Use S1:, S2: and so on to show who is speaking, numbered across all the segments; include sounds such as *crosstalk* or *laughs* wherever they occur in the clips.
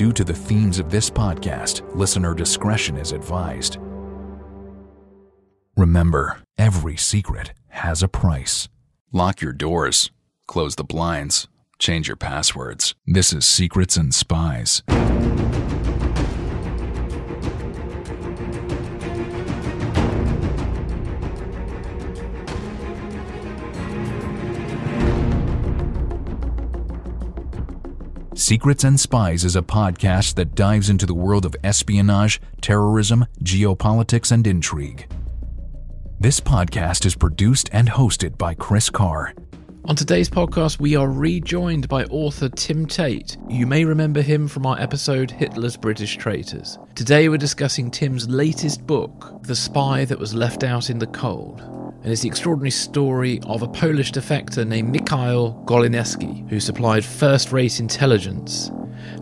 S1: Due to the themes of this podcast, listener discretion is advised. Remember, every secret has a price. Lock your doors, close the blinds, change your passwords. This is Secrets and Spies. Secrets and Spies is a podcast that dives into the world of espionage, terrorism, geopolitics, and intrigue. This podcast is produced and hosted by Chris Carr.
S2: On today's podcast, we are rejoined by author Tim Tate. You may remember him from our episode Hitler's British Traitors. Today, we're discussing Tim's latest book, The Spy That Was Left Out in the Cold and it's the extraordinary story of a Polish defector named Mikhail Goleniewski, who supplied first rate intelligence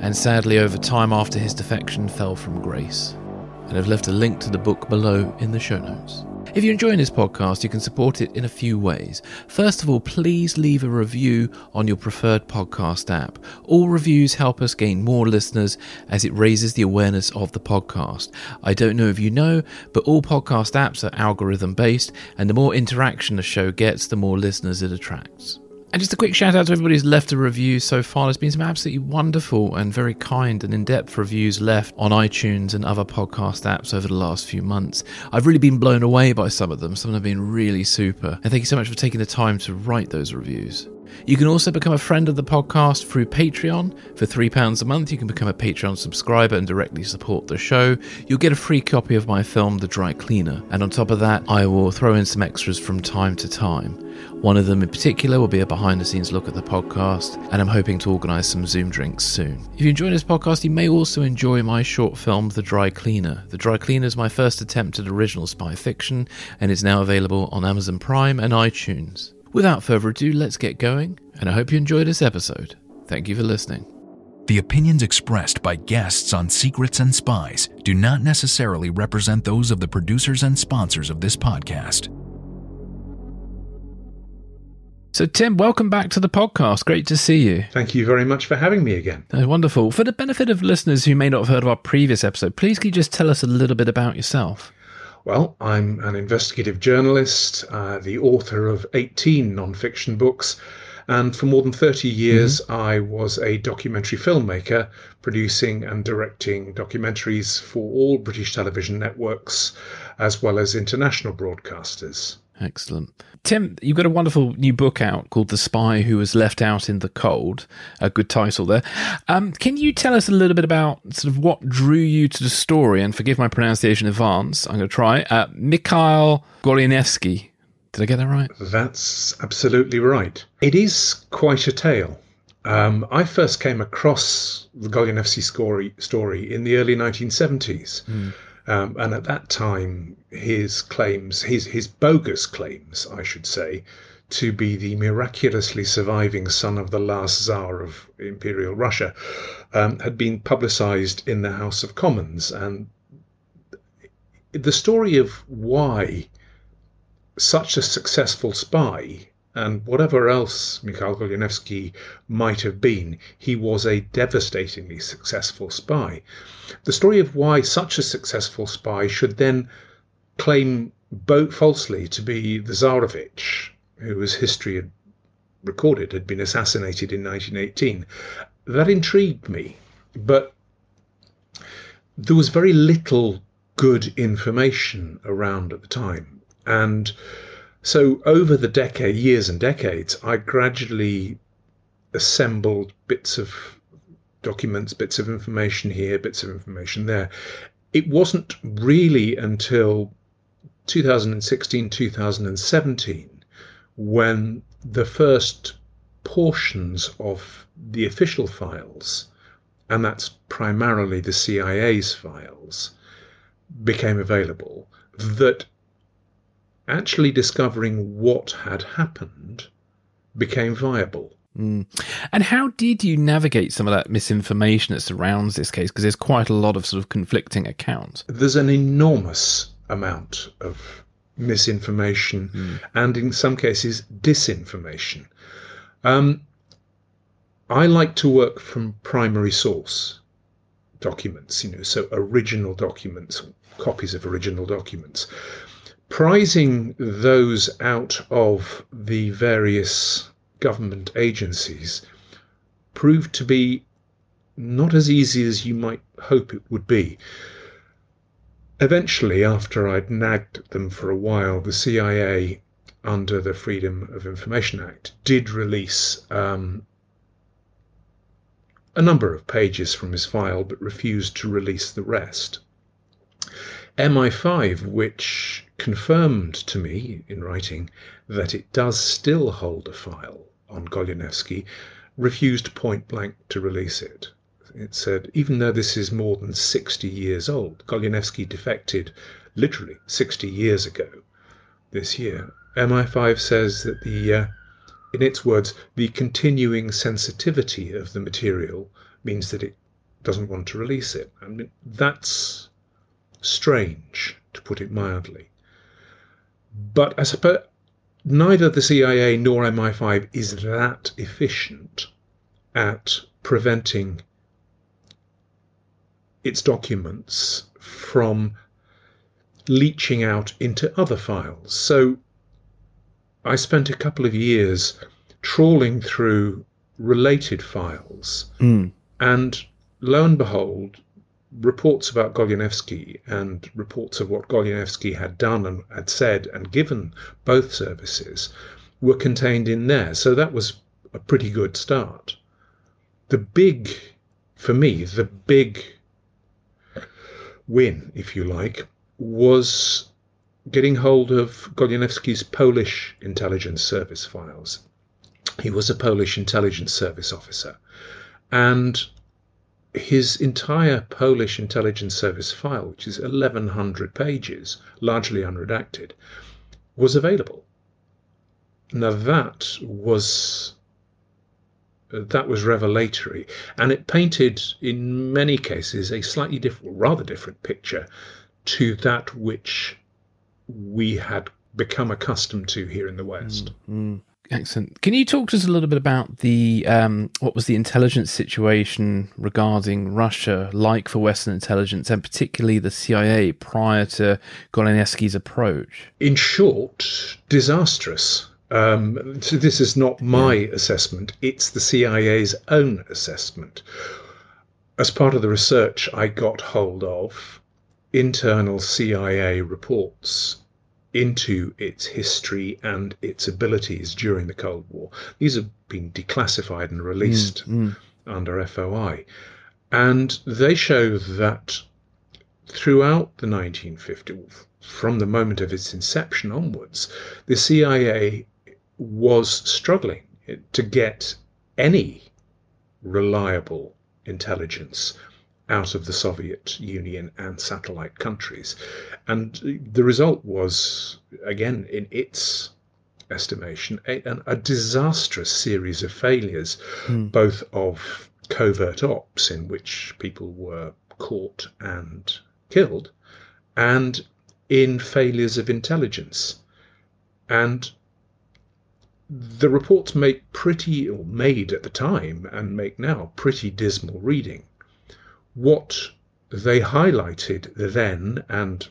S2: and sadly, over time after his defection, fell from grace. And I've left a link to the book below in the show notes. If you're enjoying this podcast, you can support it in a few ways. First of all, please leave a review on your preferred podcast app. All reviews help us gain more listeners as it raises the awareness of the podcast. I don't know if you know, but all podcast apps are algorithm based, and the more interaction a show gets, the more listeners it attracts. And just a quick shout out to everybody who's left a review so far. There's been some absolutely wonderful and very kind and in depth reviews left on iTunes and other podcast apps over the last few months. I've really been blown away by some of them. Some have been really super. And thank you so much for taking the time to write those reviews. You can also become a friend of the podcast through Patreon. For £3 a month, you can become a Patreon subscriber and directly support the show. You'll get a free copy of my film, The Dry Cleaner. And on top of that, I will throw in some extras from time to time. One of them in particular will be a behind the scenes look at the podcast, and I'm hoping to organise some Zoom drinks soon. If you enjoy this podcast, you may also enjoy my short film, The Dry Cleaner. The Dry Cleaner is my first attempt at original spy fiction and is now available on Amazon Prime and iTunes. Without further ado, let's get going, and I hope you enjoy this episode. Thank you for listening.
S1: The opinions expressed by guests on Secrets and Spies do not necessarily represent those of the producers and sponsors of this podcast.
S2: So, Tim, welcome back to the podcast. Great to see you.
S3: Thank you very much for having me again.
S2: Uh, wonderful. For the benefit of listeners who may not have heard of our previous episode, please can you just tell us a little bit about yourself?
S3: Well, I'm an investigative journalist, uh, the author of 18 non-fiction books, and for more than 30 years, mm-hmm. I was a documentary filmmaker, producing and directing documentaries for all British television networks, as well as international broadcasters.
S2: Excellent. Tim, you've got a wonderful new book out called The Spy Who Was Left Out in the Cold. A good title there. Um, can you tell us a little bit about sort of what drew you to the story? And forgive my pronunciation in advance, I'm going to try. Uh, Mikhail Goleniewski. Did I get that right?
S3: That's absolutely right. It is quite a tale. Um, I first came across the Goleniewski story, story in the early 1970s. Mm. Um, and at that time, his claims, his, his bogus claims, I should say, to be the miraculously surviving son of the last Tsar of Imperial Russia, um, had been publicized in the House of Commons. And the story of why such a successful spy and whatever else Mikhail Goleniewski might have been, he was a devastatingly successful spy. The story of why such a successful spy should then claim both falsely to be the Tsarevich, who, as history had recorded, had been assassinated in 1918, that intrigued me. But there was very little good information around at the time. And so over the decade, years and decades, I gradually assembled bits of documents, bits of information here, bits of information there. It wasn't really until 2016, 2017 when the first portions of the official files, and that's primarily the CIA's files, became available, that actually discovering what had happened became viable.
S2: Mm. And how did you navigate some of that misinformation that surrounds this case? Because there's quite a lot of sort of conflicting accounts.
S3: There's an enormous amount of misinformation mm. and, in some cases, disinformation. Um, I like to work from primary source. documents, you know, so original documents, copies of original documents. Prizing those out of the various government agencies proved to be not as easy as you might hope it would be. Eventually, after I'd nagged them for a while, the CIA, under the Freedom of Information Act, did release um, a number of pages from his file, but refused to release the rest. MI5, which confirmed to me in writing that it does still hold a file on Goleniewski, refused point blank to release it. It said, even though this is more than 60 years old, Goleniewski defected literally 60 years ago this year. MI5 says that the, uh, in its words, the continuing sensitivity of the material means that it doesn't want to release it. I mean, that's strange, to put it mildly. But I suppose neither the CIA nor MI5 is that efficient at preventing its documents from leaching out into other files. So I spent a couple of years trawling through related files,
S2: mm.
S3: and lo and behold, reports about Goleniewski and reports of what Goleniewski had done and had said and given both services were contained in there. So that was a pretty good start. The big, for me, the big win, if you like, was getting hold of Goleniewski's Polish intelligence service files. He was a Polish intelligence service officer. And his entire Polish intelligence service file, which is 1100 pages, largely unredacted, was available. Now that was that was revelatory, and it painted, in many cases, a slightly different, rather different picture to that which we had become accustomed to here in the West.
S2: Mm-hmm. Excellent. Can you talk to us a little bit about the um, what was the intelligence situation regarding Russia like for Western intelligence, and particularly the CIA prior to Goleniewski's approach?
S3: In short, disastrous. Um, so this is not my assessment; it's the CIA's own assessment. As part of the research I got hold of, internal CIA reports into its history and its abilities during the Cold War. These have been declassified and released mm, mm. under FOI. And they show that throughout the 1950s, from the moment of its inception onwards, the CIA was struggling to get any reliable intelligence out of the Soviet Union and satellite countries. And the result was, again, in its estimation, a, a disastrous series of failures, mm. both of covert ops in which people were caught and killed, and in failures of intelligence. And the reports make pretty, or made at the time and make now, pretty dismal reading what they highlighted then and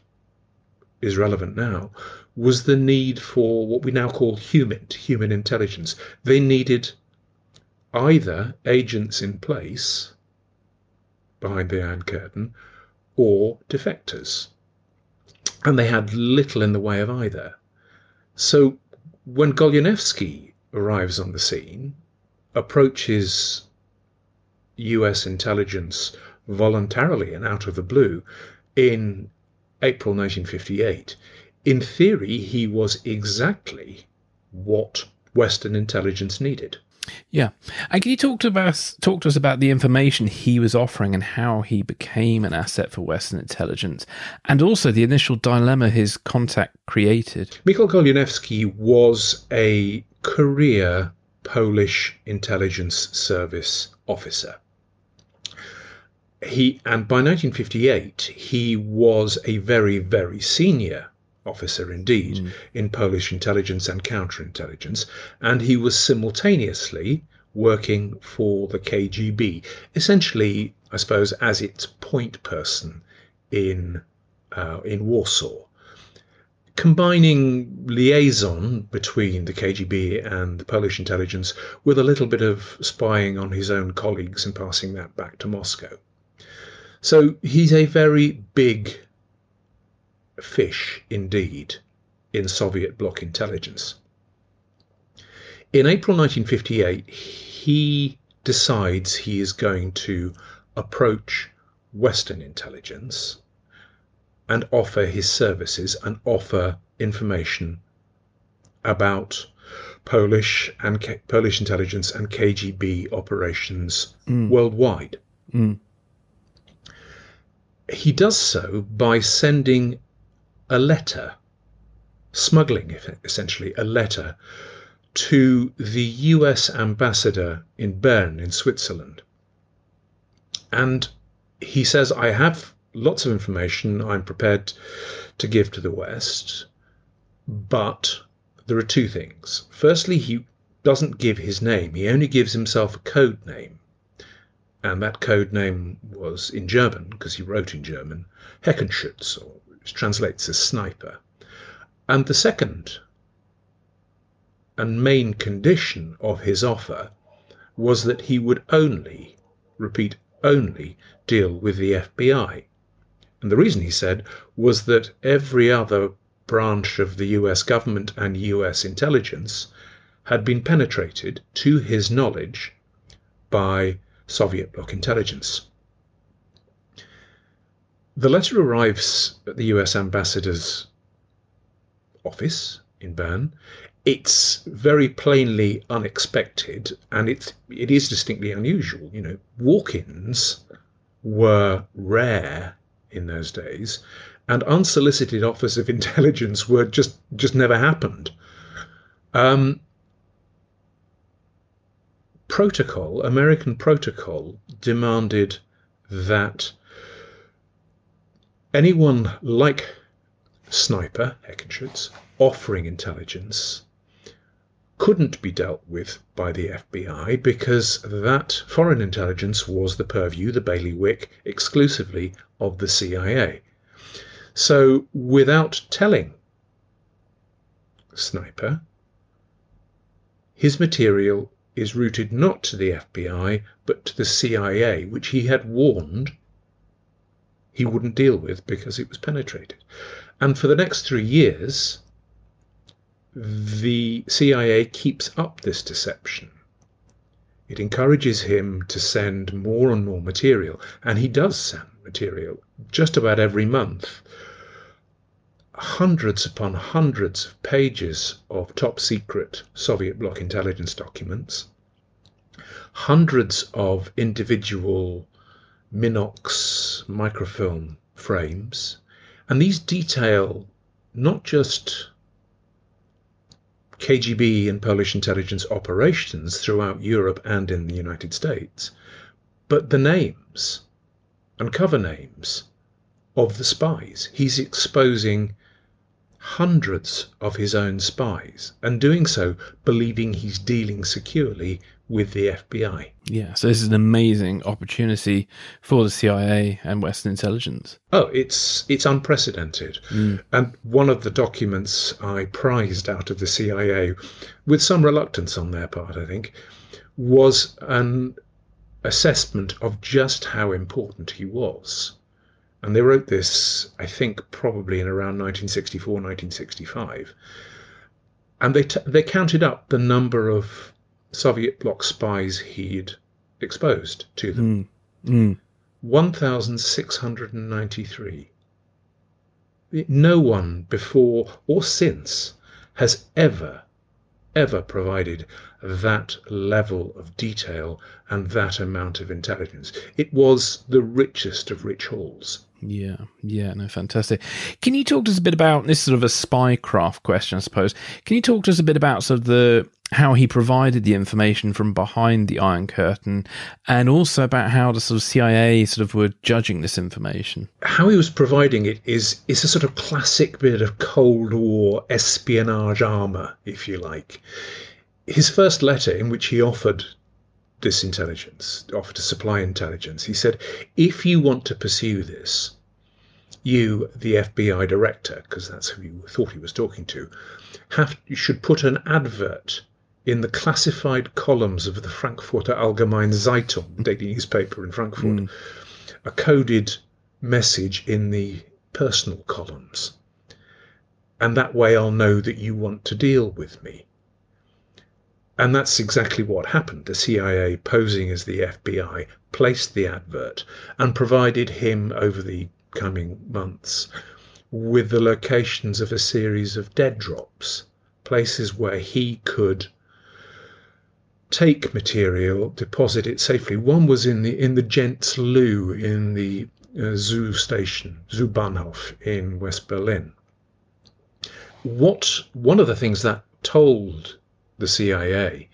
S3: is relevant now was the need for what we now call human human intelligence. They needed either agents in place behind the Iron Curtain or defectors. And they had little in the way of either. So when Goleniewski arrives on the scene, approaches US intelligence voluntarily and out of the blue in April 1958, in theory, he was exactly what Western intelligence needed.
S2: Yeah, and can you talk to us talk to us about the information he was offering and how he became an asset for Western intelligence, and also the initial dilemma his contact created?
S3: Mikhail Goleniewski was a career Polish intelligence service officer he and by 1958 he was a very very senior officer indeed mm. in Polish intelligence and counterintelligence, and he was simultaneously working for the KGB, essentially, I suppose, as its point person in uh, in Warsaw, combining liaison between the KGB and the Polish intelligence with a little bit of spying on his own colleagues and passing that back to Moscow. So he's a very big fish indeed in Soviet bloc intelligence. In April 1958, he decides he is going to approach Western intelligence and offer his services and offer information about Polish and K- Polish intelligence and KGB operations mm. worldwide. Mm. He does so by sending a letter, smuggling essentially a letter to the US ambassador in Bern in Switzerland. And he says, I have lots of information I'm prepared to give to the West, but there are two things. Firstly, he doesn't give his name, he only gives himself a code name. And that code name was in German, because he wrote in German, Heckenschütz, or which translates as sniper. And the second and main condition of his offer was that he would only, repeat, only deal with the FBI. And the reason he said was that every other branch of the US government and US intelligence had been penetrated, to his knowledge, by Soviet bloc intelligence. The letter arrives at the US ambassador's office in Bern. It's very plainly unexpected and it's, it is distinctly unusual. You know, walk ins were rare in those days, and unsolicited offers of *laughs* intelligence were just just never happened. Um, protocol, American protocol, demanded that anyone like Sniper Heckenschütz offering intelligence couldn't be dealt with by the FBI because that foreign intelligence was the purview, the bailiwick, exclusively of the CIA. So without telling Sniper, his material is routed not to the FBI but to the CIA, which he had warned he wouldn't deal with because it was penetrated. And for the next three years, the CIA keeps up this deception. It encourages him to send more and more material, and he does send material just about every month. Hundreds upon hundreds of pages of top secret Soviet bloc intelligence documents, hundreds of individual Minox microfilm frames, and these detail not just KGB and Polish intelligence operations throughout Europe and in the United States, but the names and cover names of the spies. He's exposing hundreds of his own spies and doing so believing he's dealing securely with the FBI.
S2: Yeah, so this is an amazing opportunity for the CIA and Western intelligence.
S3: Oh, it's it's unprecedented. Mm. And one of the documents I prized out of the CIA, with some reluctance on their part, I think, was an assessment of just how important he was. And they wrote this, I think, probably in around 1964, 1965. And they, they counted up the number of Soviet bloc spies he'd exposed to them. Mm. Mm. 1,693. No one before or since has ever, ever provided that level of detail and that amount of intelligence. It was the richest of rich hauls.
S2: Yeah, yeah, no, fantastic. Can you talk to us a bit about this sort of a spycraft question, I suppose? Can you talk to us a bit about sort of the how he provided the information from behind the Iron Curtain, and also about how the sort of CIA sort of were judging this information.
S3: How he was providing it is is a sort of classic bit of Cold War espionage armor, if you like. His first letter, in which he offered this intelligence, offer to supply intelligence. He said, if you want to pursue this, you, the FBI director, because that's who you thought he was talking to, have you should put an advert in the classified columns of the Frankfurter Allgemeine Zeitung, *laughs* daily newspaper in Frankfurt, mm. a coded message in the personal columns. And that way I'll know that you want to deal with me. And that's exactly what happened. The CIA, posing as the FBI, placed the advert and provided him over the coming months with the locations of a series of dead drops, places where he could take material, deposit it safely. One was in the in the Gents Loo in the uh, zoo station, Zoo-Bahnhof in West Berlin. What one of the things that told the CIA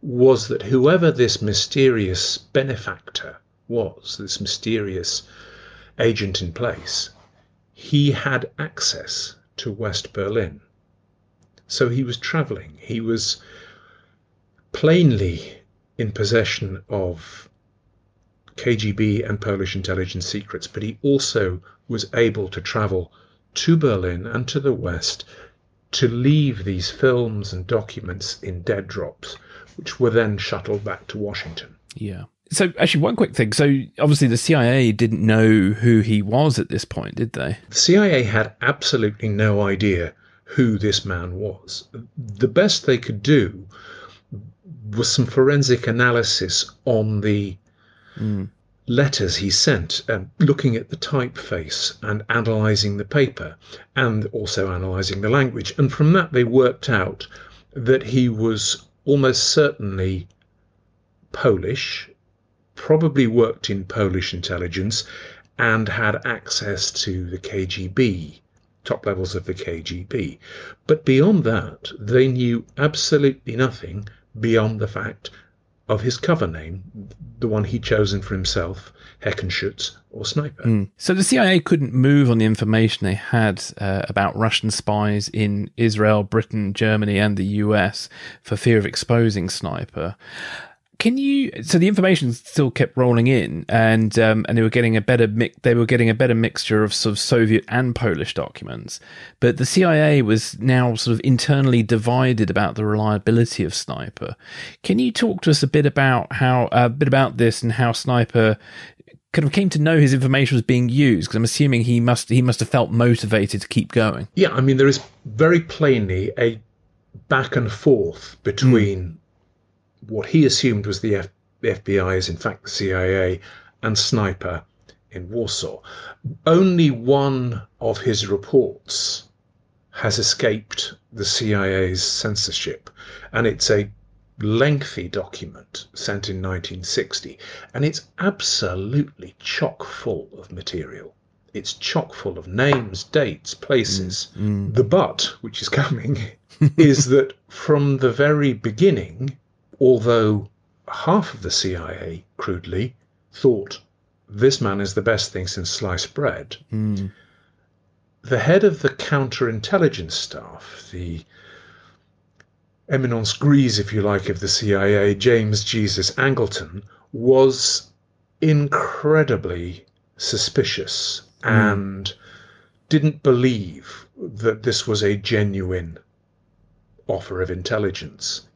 S3: was that whoever this mysterious benefactor was, this mysterious agent in place, he had access to West Berlin. So he was traveling. He was plainly in possession of KGB and Polish intelligence secrets, but he also was able to travel to Berlin and to the West to leave these films and documents in dead drops, which were then shuttled back to Washington.
S2: Yeah. So, actually, one quick thing. So, obviously, the CIA didn't know who he was at this point, did they?
S3: The CIA had absolutely no idea who this man was. The best they could do was some forensic analysis on the mm. Letters he sent, and looking at the typeface and analysing the paper, and also analysing the language. And from that, they worked out that he was almost certainly Polish, probably worked in Polish intelligence, and had access to the KGB top levels of the KGB. But beyond that, they knew absolutely nothing beyond the fact of his cover name, the one he'd chosen for himself, Heckenschütz or Sniper. Mm.
S2: So the CIA couldn't move on the information they had uh, about Russian spies in Israel, Britain, Germany, and the US for fear of exposing Sniper. Can you? So the information still kept rolling in, and um, and they were getting a better mix. They were getting a better mixture of sort of Soviet and Polish documents. But the CIA was now sort of internally divided about the reliability of Sniper. Can you talk to us a bit about how a bit about this and how Sniper kind of came to know his information was being used? Because I'm assuming he must he must have felt motivated to keep going.
S3: Yeah, I mean there is very plainly a back and forth between. Mm what he assumed was the, F- the FBI is in fact the CIA and Sniper in Warsaw. Only one of his reports has escaped the CIA's censorship, and it's a lengthy document sent in 1960, and it's absolutely chock full of material. It's chock full of names, dates, places. Mm, mm. The but, which is coming, *laughs* is that from the very beginning, although half of the CIA, crudely, thought this man is the best thing since sliced bread, mm. the head of the counterintelligence staff, the eminence grise, if you like, of the CIA, James Jesus Angleton, was incredibly suspicious mm. and didn't believe that this was a genuine offer of intelligence.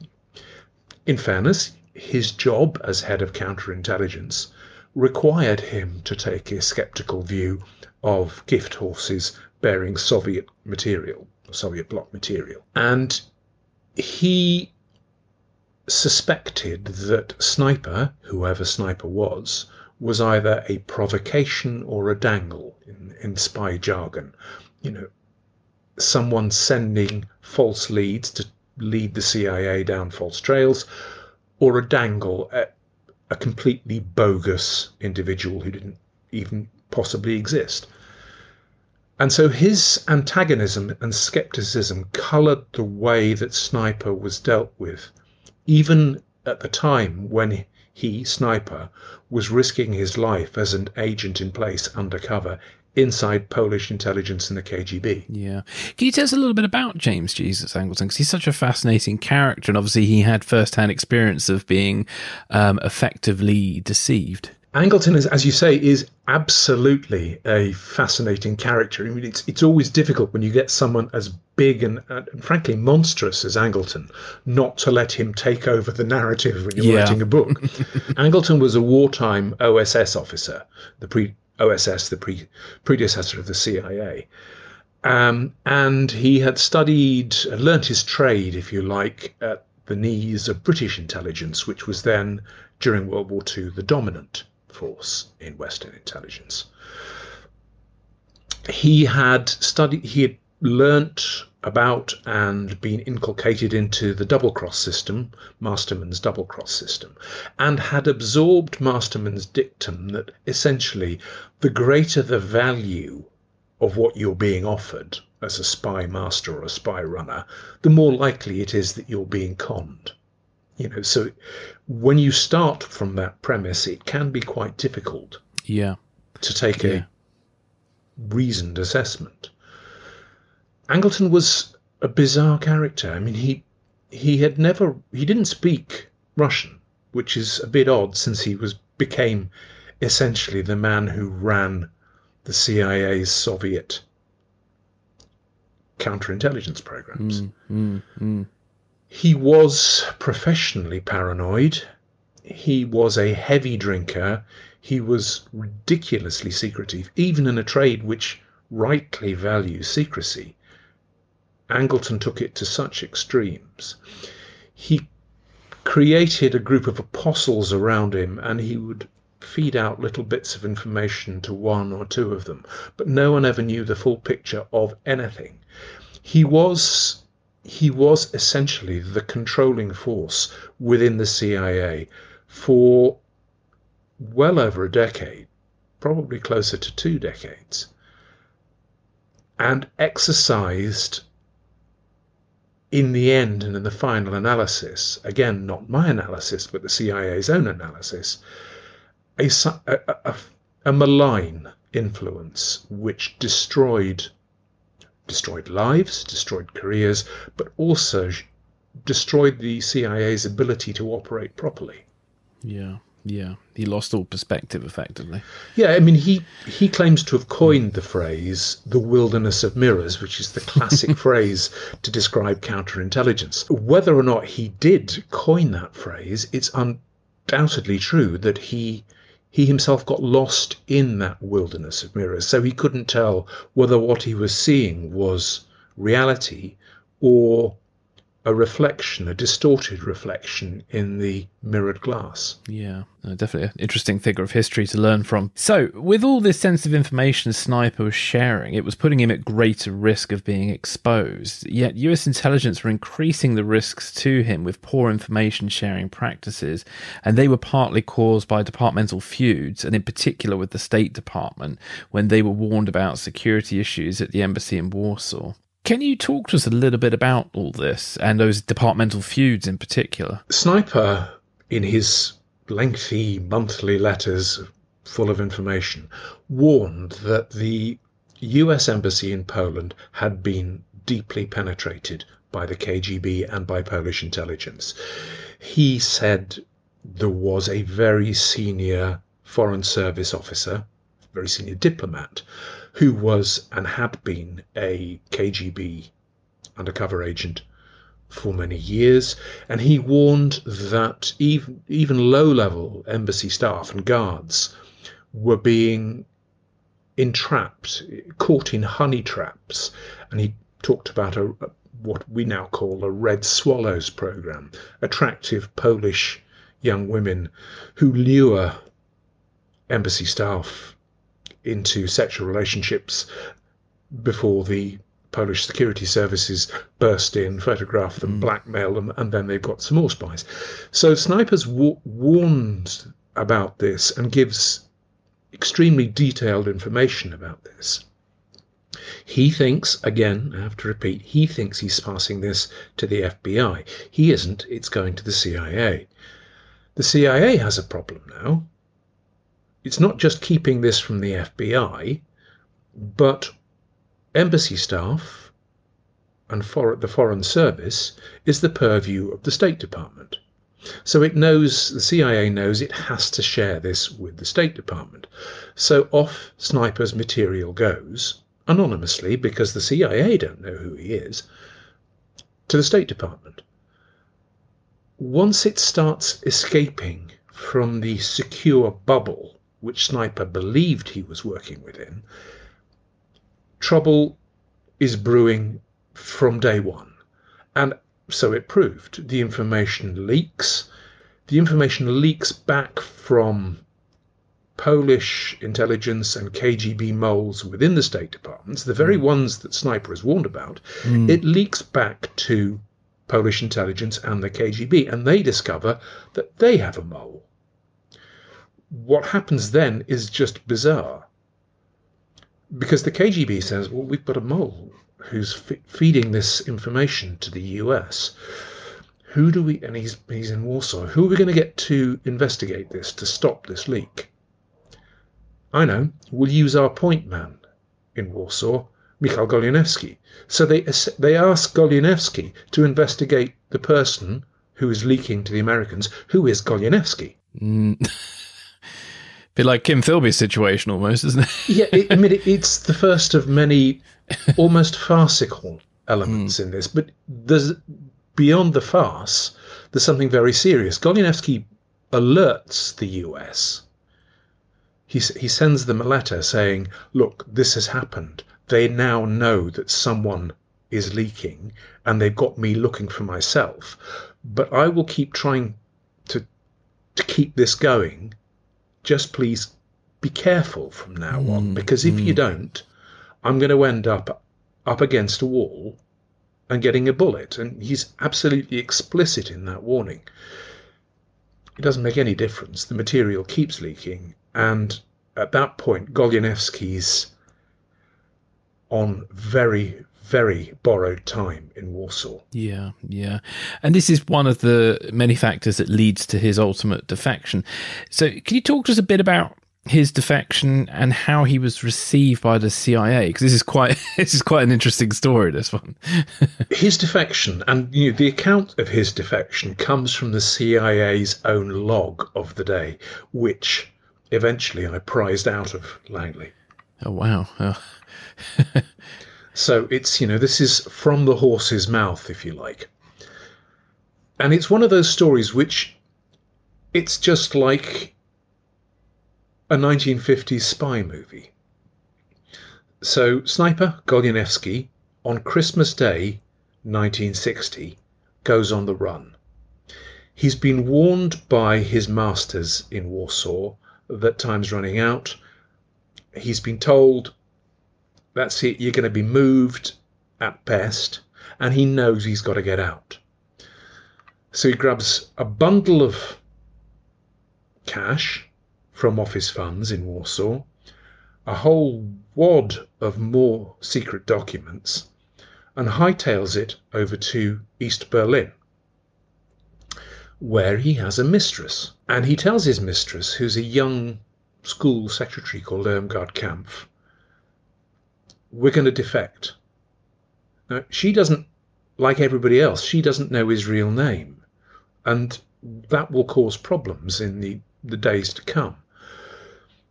S3: In fairness, his job as head of counterintelligence required him to take a skeptical view of gift horses bearing Soviet material, Soviet bloc material. And he suspected that Sniper, whoever Sniper was, was either a provocation or a dangle in, in spy jargon. You know, someone sending false leads to lead the CIA down false trails, or a dangle a completely bogus individual who didn't even possibly exist. And so his antagonism and skepticism coloured the way that Sniper was dealt with, even at the time when he, Sniper, was risking his life as an agent in place undercover inside Polish intelligence and the KGB.
S2: Yeah. Can you tell us a little bit about James Jesus Angleton? Because he's such a fascinating character, and obviously he had first hand experience of being um, effectively deceived.
S3: Angleton, is, as you say, is absolutely a fascinating character. I mean, it's it's always difficult when you get someone as big and, uh, and frankly monstrous as Angleton, not to let him take over the narrative when you're yeah. writing a book. *laughs* Angleton was a wartime OSS officer, the pre OSS, the pre, predecessor of the CIA. Um, and he had studied, learnt his trade, if you like, at the knees of British intelligence, which was then, during World War II, the dominant force in Western intelligence. He had studied, he had learnt about and been inculcated into the double cross system, Masterman's double cross system, and had absorbed Masterman's dictum that essentially the greater the value of what you're being offered as a spy master or a spy runner, the more likely it is that you're being conned. You know, so when you start from that premise, it can be quite difficult.
S2: Yeah.
S3: To take yeah. a reasoned assessment. Angleton was a bizarre character. I mean, he he had never he didn't speak Russian, which is a bit odd since he was became essentially the man who ran the CIA's Soviet counterintelligence programs. Mm, mm, mm. He was professionally paranoid. He was a heavy drinker. He was ridiculously secretive, even in a trade which rightly values secrecy. Angleton took it to such extremes. He created a group of apostles around him and he would feed out little bits of information to one or two of them, but no one ever knew the full picture of anything. He was he was essentially the controlling force within the CIA for well over a decade, probably closer to two decades, and exercised in the end and in the final analysis, again, not my analysis, but the CIA's own analysis, a, a, a, a malign influence which destroyed destroyed lives, destroyed careers, but also destroyed the CIA's ability to operate properly.
S2: Yeah. Yeah, he lost all perspective effectively.
S3: Yeah, I mean he he claims to have coined the phrase "the wilderness of mirrors," which is the classic *laughs* phrase to describe counterintelligence. Whether or not he did coin that phrase, it's undoubtedly true that he he himself got lost in that wilderness of mirrors, so he couldn't tell whether what he was seeing was reality or a reflection, a distorted reflection in the mirrored glass.
S2: Yeah, definitely an interesting figure of history to learn from. So, with all this sensitive information Sniper was sharing, it was putting him at greater risk of being exposed. Yet, US intelligence were increasing the risks to him with poor information sharing practices, and they were partly caused by departmental feuds, and in particular with the State Department, when they were warned about security issues at the embassy in Warsaw. Can you talk to us a little bit about all this and those departmental feuds in particular?
S3: Sniper, in his lengthy monthly letters full of information, warned that the US Embassy in Poland had been deeply penetrated by the KGB and by Polish intelligence. He said there was a very senior Foreign Service officer, very senior diplomat, who was and had been a KGB undercover agent for many years, and he warned that even even low-level embassy staff and guards were being entrapped, caught in honey traps, and he talked about a, what we now call a Red Swallows program, attractive Polish young women who lure embassy staff into sexual relationships before the Polish security services burst in, photograph them, mm. blackmail them, and then they've got some more spies. So Snipers wa- warns about this and gives extremely detailed information about this. He thinks, again, I have to repeat, he thinks he's passing this to the FBI. He isn't, it's going to the CIA. The CIA has a problem now it's not just keeping this from the FBI, But embassy staff and for, the Foreign Service is the purview of the State Department. So it knows, the CIA knows it has to share this with the State Department. So off Sniper's material goes, anonymously, because the CIA don't know who he is, to the State Department. Once it starts escaping from the secure bubble which Sniper believed he was working within, trouble is brewing from day one. And so it proved. The information leaks. The information leaks back from Polish intelligence and KGB moles within the State Departments, the very mm. ones that Sniper has warned about. Mm. It leaks back to Polish intelligence and the KGB, and they discover that they have a mole. What happens then is just bizarre because the KGB says, well, we've got a mole who's f- feeding this information to the US. Who do we, and he's, he's in Warsaw, who are we going to get to investigate this to stop this leak? I know, we'll use our point man in Warsaw, Mikhail Goleniewski. So they, they ask Goleniewski to investigate the person who is leaking to the Americans, who is Goleniewski. Mm. *laughs*
S2: bit like Kim Philby's situation almost, isn't it?
S3: yeah, it, I mean, it, it's the first of many almost farcical elements mm. in this, but there's beyond the farce, there's something very serious. Goleniewski alerts the US. He, he sends them a letter saying, Look, this has happened. They now know that someone is leaking and they've got me looking for myself. But I will keep trying to, to keep this going just please be careful from now mm, on because if mm. you don't, I'm going to end up up against a wall and getting a bullet. And he's absolutely explicit in that warning. It doesn't make any difference. The material keeps leaking. And at that point, Goleniewski's on very, very borrowed time in Warsaw.
S2: Yeah, yeah. And this is one of the many factors that leads to his ultimate defection. So, can you talk to us a bit about his defection and how he was received by the CIA because this is quite *laughs* this is quite an interesting story this one *laughs*
S3: his defection and you know, the account of his defection comes from the CIA's own log of the day which eventually I prized out of Langley
S2: oh wow oh. *laughs*
S3: So it's, you know, this is from the horse's mouth, if you like. And it's one of those stories which it's just like a 1950s spy movie. So Sniper Goleniewski on Christmas Day 1960 goes on the run. He's been warned by his masters in Warsaw that time's running out. He's been told that's it. You're going to be moved at best. And he knows he's got to get out. So he grabs a bundle of cash from office funds in Warsaw, a whole wad of more secret documents, and hightails it over to East Berlin, where he has a mistress. And he tells his mistress, who's a young school secretary called Irmgard Kampf, we're going to defect. Now, she doesn't, like everybody else, she doesn't know his real name. And that will cause problems in the, the days to come.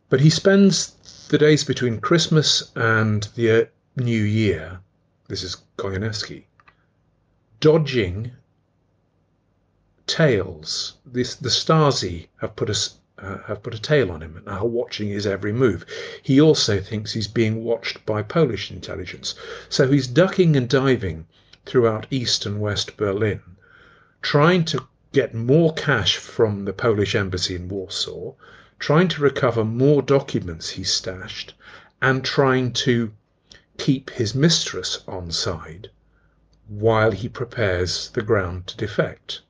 S3: But he spends the days between Christmas and the uh, New Year, this is Goleniewski, dodging tails. This, the Stasi have put a, uh, have put a tail on him and are watching his every move. He also thinks he's being watched by Polish intelligence. So he's ducking and diving throughout East and West Berlin, trying to get more cash from the Polish embassy in Warsaw, trying to recover more documents he stashed, and trying to keep his mistress on side while he prepares the ground to defect.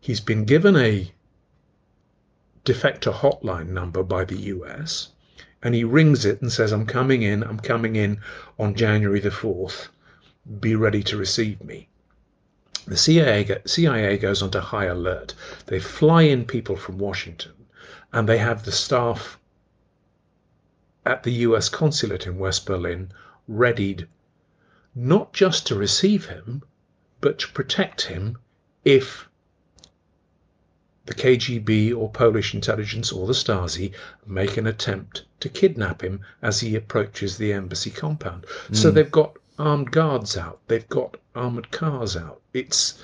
S3: He's been given a defector hotline number by the US and he rings it and says, I'm coming in, I'm coming in on January the 4th. Be ready to receive me. The CIA, CIA goes on to high alert. They fly in people from Washington and they have the staff at the US consulate in West Berlin readied not just to receive him, but to protect him if the KGB or Polish intelligence or the Stasi make an attempt to kidnap him as he approaches the embassy compound. Mm. So hmm. they've got armed guards out, they've got armored cars out. It's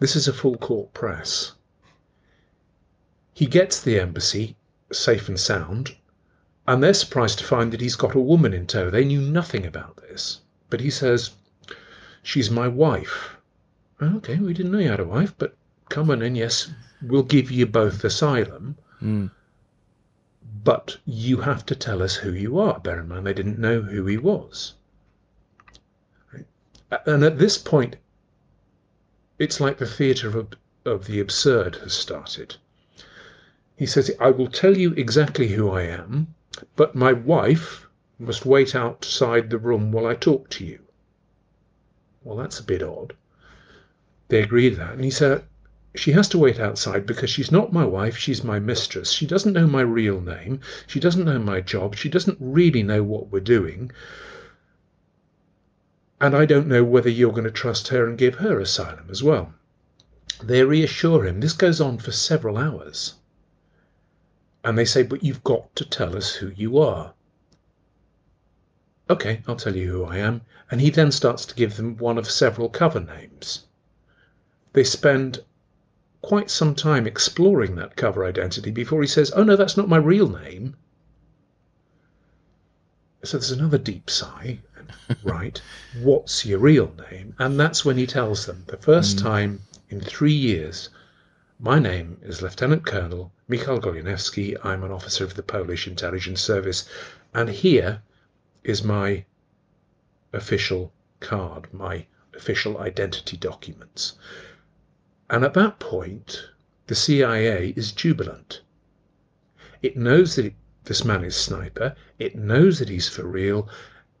S3: this is a full court press. He gets the embassy safe and sound, and they're surprised to find that he's got a woman in tow. They knew nothing about this, but he says, "She's my wife." Okay, we didn't know you had a wife, but come on in. Yes, we'll give you both asylum. Mm. But you have to tell us who you are. Bear in mind, they didn't know who he was. And at this point, it's like the theatre of, of the absurd has started. He says, I will tell you exactly who I am, but my wife must wait outside the room while I talk to you. Well, that's a bit odd. They agreed that. And he said, She has to wait outside because she's not my wife, she's my mistress. She doesn't know my real name, she doesn't know my job, she doesn't really know what we're doing. And I don't know whether you're going to trust her and give her asylum as well. They reassure him. This goes on for several hours. And they say, But you've got to tell us who you are. Okay, I'll tell you who I am. And he then starts to give them one of several cover names. They spend quite some time exploring that cover identity before he says, Oh, no, that's not my real name. So there's another deep sigh. *laughs* right, what's your real name? And that's when he tells them, the first mm. time in three years, my name is Lieutenant Colonel Mikhail Goleniewski. I'm an officer of the Polish intelligence service. And here is my official card, my official identity documents. And at that point, the CIA is jubilant. It knows that it, this man is sniper, it knows that he's for real,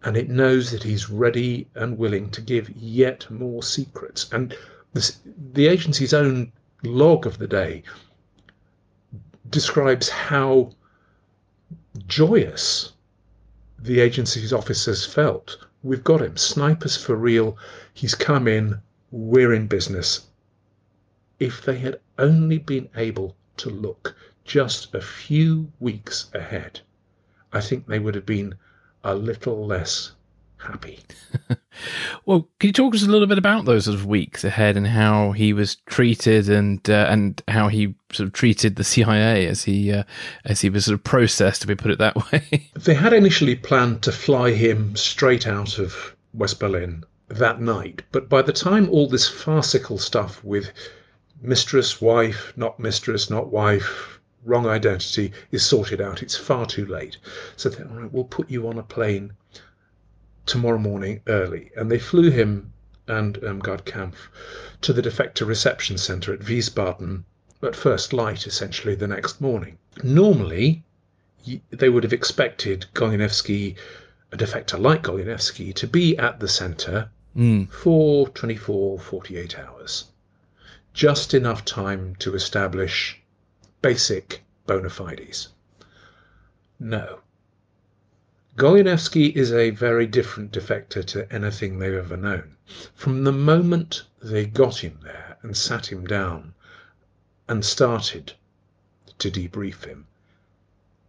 S3: and it knows that he's ready and willing to give yet more secrets. And this, the agency's own log of the day describes how joyous the agency's officers felt. We've got him, snipers for real. He's come in, we're in business, if they had only been able to look just a few weeks ahead, I think they would have been a little less happy. *laughs*
S2: well, can you talk to us a little bit about those sort of weeks ahead and how he was treated and uh, and how he sort of treated the CIA as he uh, as he was sort of processed, if we put it that *laughs* way?
S3: they had initially planned to fly him straight out of West Berlin that night, but by the time all this farcical stuff with mistress, wife, not mistress, not wife, wrong identity is sorted out. It's far too late. So they, all right, we'll put you on a plane tomorrow morning early. And they flew him and um, Gerd Kampf to the defector reception center at Wiesbaden at first light, essentially, the next morning. Normally, they would have expected Goleniewski, a defector like Goleniewski, to be at the center mm. for 24, 48 hours just enough time to establish basic bona fides. No. Goleniewski is a very different defector to anything they've ever known. From the moment they got him there and sat him down and started to debrief him,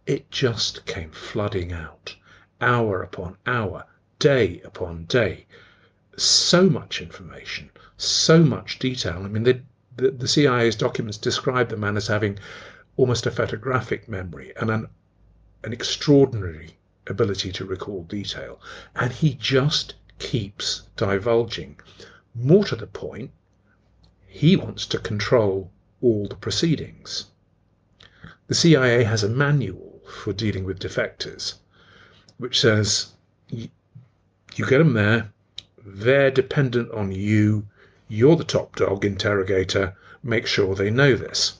S3: it just came flooding out, hour upon hour, day upon day. So much information, so much detail. I mean, they the, CIA's documents describe the man as having almost a photographic memory and an, an extraordinary ability to recall detail. And he just keeps divulging. More to the point, he wants to control all the proceedings. The CIA has a manual for dealing with defectors, which says you get them there, they're dependent on you you're the top dog, interrogator. Make sure they know this.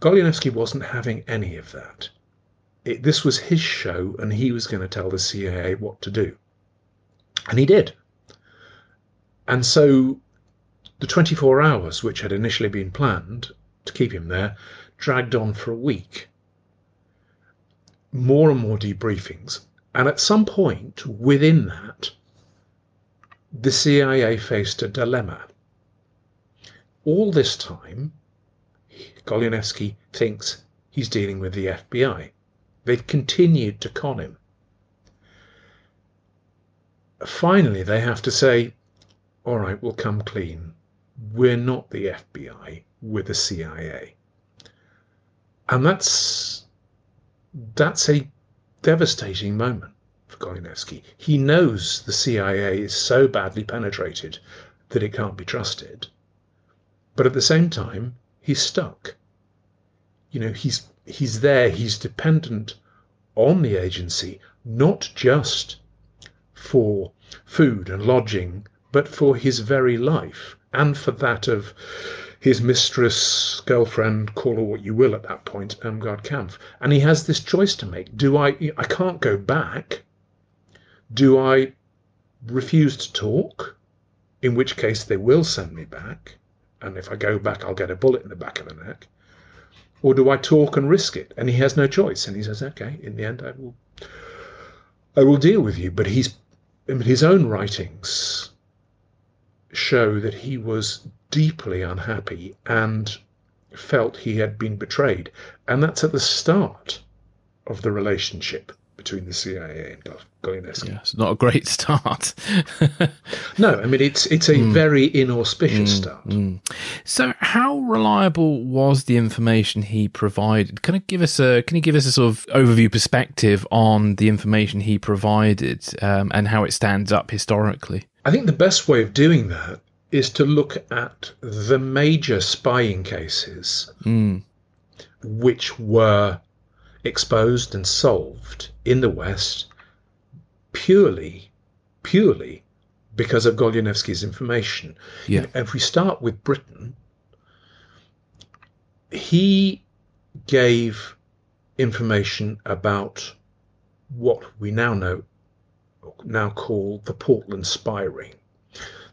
S3: Goleniewski wasn't having any of that. It, this was his show, and he was going to tell the CIA what to do. And he did. And so the 24 hours, which had initially been planned to keep him there, dragged on for a week. more and more debriefings. And at some point within that, the CIA faced a dilemma. All this time, Goleniewski thinks he's dealing with the FBI. They've continued to con him. Finally, they have to say, all right, we'll come clean. We're not the FBI, we're the CIA. And that's that's a devastating moment for. He knows the CIA is so badly penetrated that it can't be trusted. But at the same time, he's stuck. You know, he's he's there, he's dependent on the agency, not just for food and lodging, but for his very life and for that of his mistress, girlfriend, call her what you will at that point, Irmgard Kampf. And he has this choice to make. Do I I can't go back. Do I refuse to talk? In which case they will send me back. And if I go back I'll get a bullet in the back of the neck. Or do I talk and risk it? And he has no choice. And he says, Okay, in the end I will I will deal with you. But he's I mean, his own writings show that he was deeply unhappy and felt he had been betrayed. And that's at the start of the relationship between the CIA and Goleniewski.
S2: Yeah, it's not a great *laughs* start.
S3: no, I mean it's it's a mm. very inauspicious mm, start. Mm.
S2: So, how reliable was the information he provided? Can I give us a can you give us a sort of overview perspective on the information he provided um, and how it stands up historically?
S3: I think the best way of doing that is to look at the major spying cases
S2: mm.
S3: which were exposed and solved in the West purely, purely because of Goleniewski's information.
S2: Yeah.
S3: If we start with Britain, he gave information about what we now know, now call the Portland spy ring.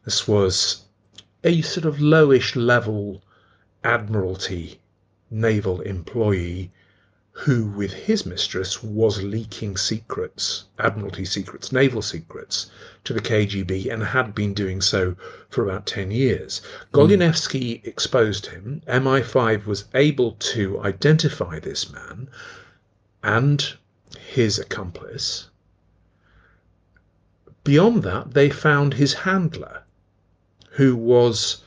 S3: This was a sort of lowish level Admiralty naval employee who, with his mistress, was leaking secrets, Admiralty secrets, naval secrets, to the KGB and had been doing so for about 10 years. Hmm. Goleniewski exposed him. MI5 was able to identify this man and his accomplice. Beyond that, they found his handler, who was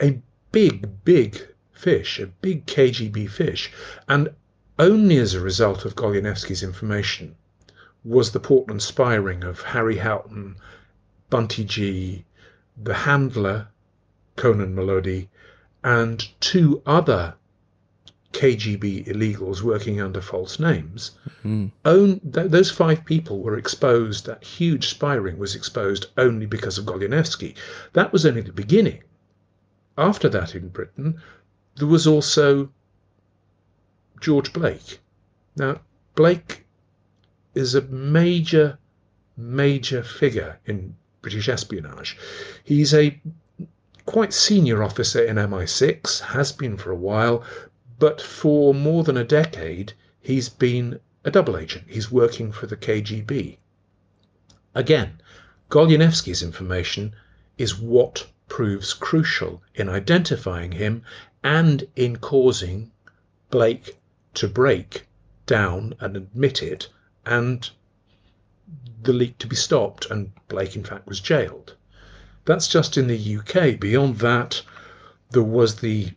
S3: a big, big fish, a big KGB fish, and only as a result of Goleniewski's information was the Portland spy ring of Harry Houghton, Bunty Gee, the handler, Conon Molody, and two other KGB illegals working under false names.
S2: Mm.
S3: Own, th- those five people were exposed, that huge spy ring was exposed only because of Goleniewski. That was only the beginning. After that, in Britain, there was also George Blake. Now, Blake is a major, major figure in British espionage. He's a quite senior officer in MI6, has been for a while, but for more than a decade, he's been a double agent. He's working for the KGB. Again, Goleniewski's information is what proves crucial in identifying him and in causing Blake to break down and admit it and the leak to be stopped and Blake in fact was jailed. That's just in the UK. Beyond that, there was the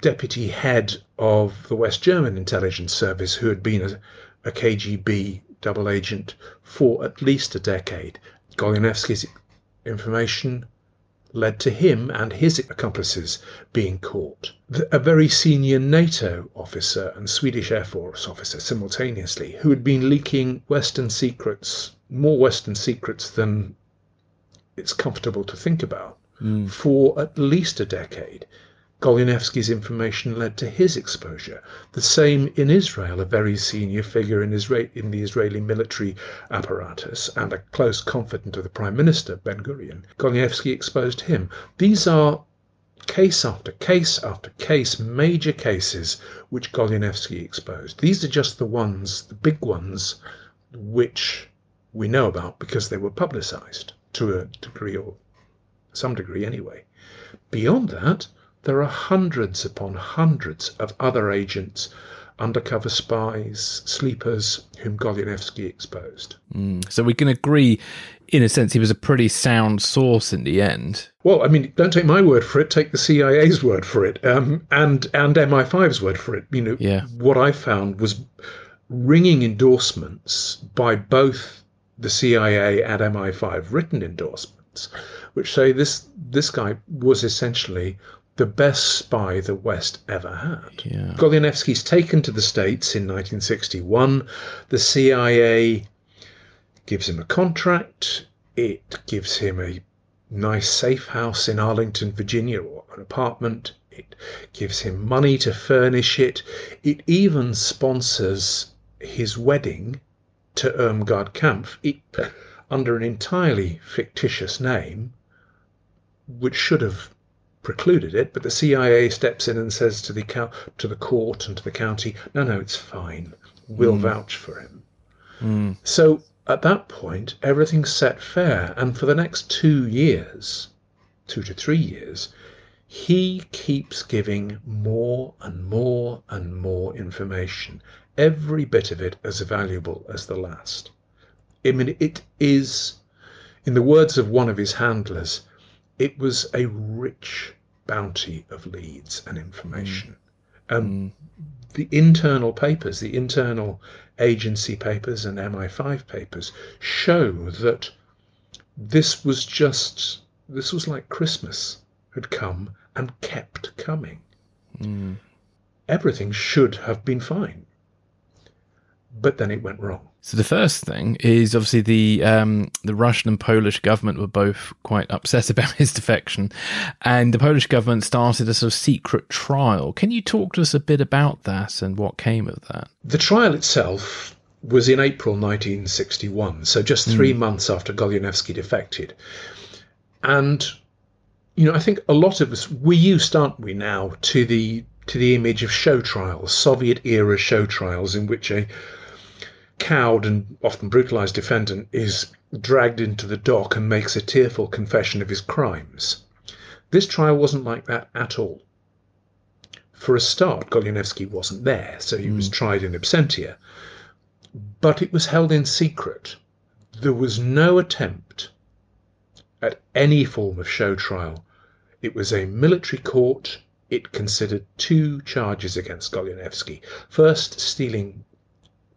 S3: deputy head of the West German intelligence service who had been a, a KGB double agent for at least a decade. Goleniewski's information led to him and his accomplices being caught. A very senior NATO officer and Swedish Air Force officer simultaneously, who had been leaking Western secrets, more Western secrets than it's comfortable to think about,
S2: mm.
S3: for at least a decade. Goleniewski's information led to his exposure. The same in Israel, a very senior figure in, in the Israeli military apparatus and a close confidant of the Prime Minister, Ben Gurion. Goleniewski exposed him. These are case after case after case, major cases which Goleniewski exposed. These are just the ones, the big ones, which we know about because they were publicized to a degree or some degree anyway. Beyond that, there are hundreds upon hundreds of other agents, undercover spies, sleepers, whom Goleniewski exposed.
S2: Mm. So we can agree, in a sense, he was a pretty sound source in the end.
S3: Well, I mean, don't take my word for it. Take the CIA's word for it, um, and and MI5's word for it. You know,
S2: yeah.
S3: what I found was ringing endorsements by both the CIA and MI5, written endorsements, which say this this guy was essentially the best spy the West ever had.
S2: Yeah.
S3: Goleniewski's taken to the States in 1961. The CIA gives him a contract. It gives him a nice safe house in Arlington, Virginia, or an apartment. It gives him money to furnish it. It even sponsors his wedding to Irmgard Kampf it, under an entirely fictitious name, which should have precluded it. But the CIA steps in and says to the to the court and to the county, "No, no, it's fine. We'll mm. vouch for him."
S2: Mm.
S3: So at that point, everything's set fair, and for the next two years, two to three years, he keeps giving more and more and more information every bit of it as valuable as the last. I mean, it is, in the words of one of his handlers, it was a rich bounty of leads and information. Mm. Um, mm. The internal papers, the internal agency papers and MI5 papers show that this was just, this was like Christmas had come and kept coming.
S2: Mm.
S3: Everything should have been fine but then it went wrong.
S2: So the first thing is obviously the um, the Russian and Polish government were both quite upset *laughs* about his defection, and the Polish government started a sort of secret trial. Can you talk to us a bit about that and what came of that?
S3: The trial itself was in April 1961, so just three mm. months after Goleniewski defected, and you know I think a lot of us we used, aren't we, now to the to the image of show trials, Soviet era show trials in which a cowed and often brutalized defendant is dragged into the dock and makes a tearful confession of his crimes. This trial wasn't like that at all. For a start, Goleniewski wasn't there, so he mm. was hmm. tried in absentia. But it was held in secret. There was no attempt at any form of show trial. It was a military court. It considered two charges against Goleniewski. First, stealing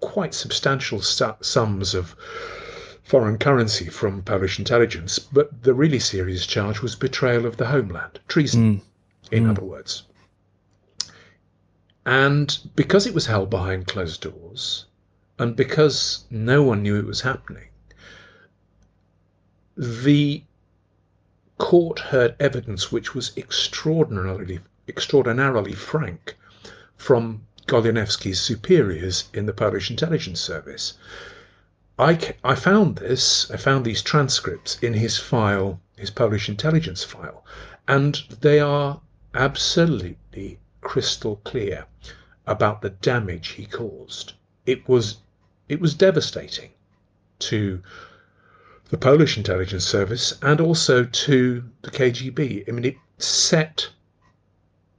S3: quite substantial sums of foreign currency from Polish intelligence, but the really serious charge was betrayal of the homeland, treason, mm. in mm. other words. And because it was held behind closed doors, and because no one knew it was happening, the court heard evidence which was extraordinarily extraordinarily frank from Goleniewski's superiors in the Polish intelligence service. I, I found this, I found these transcripts in his file, his Polish intelligence file, and they are absolutely crystal clear about the damage he caused. It was it was devastating to the Polish intelligence service and also to the KGB. I mean, it set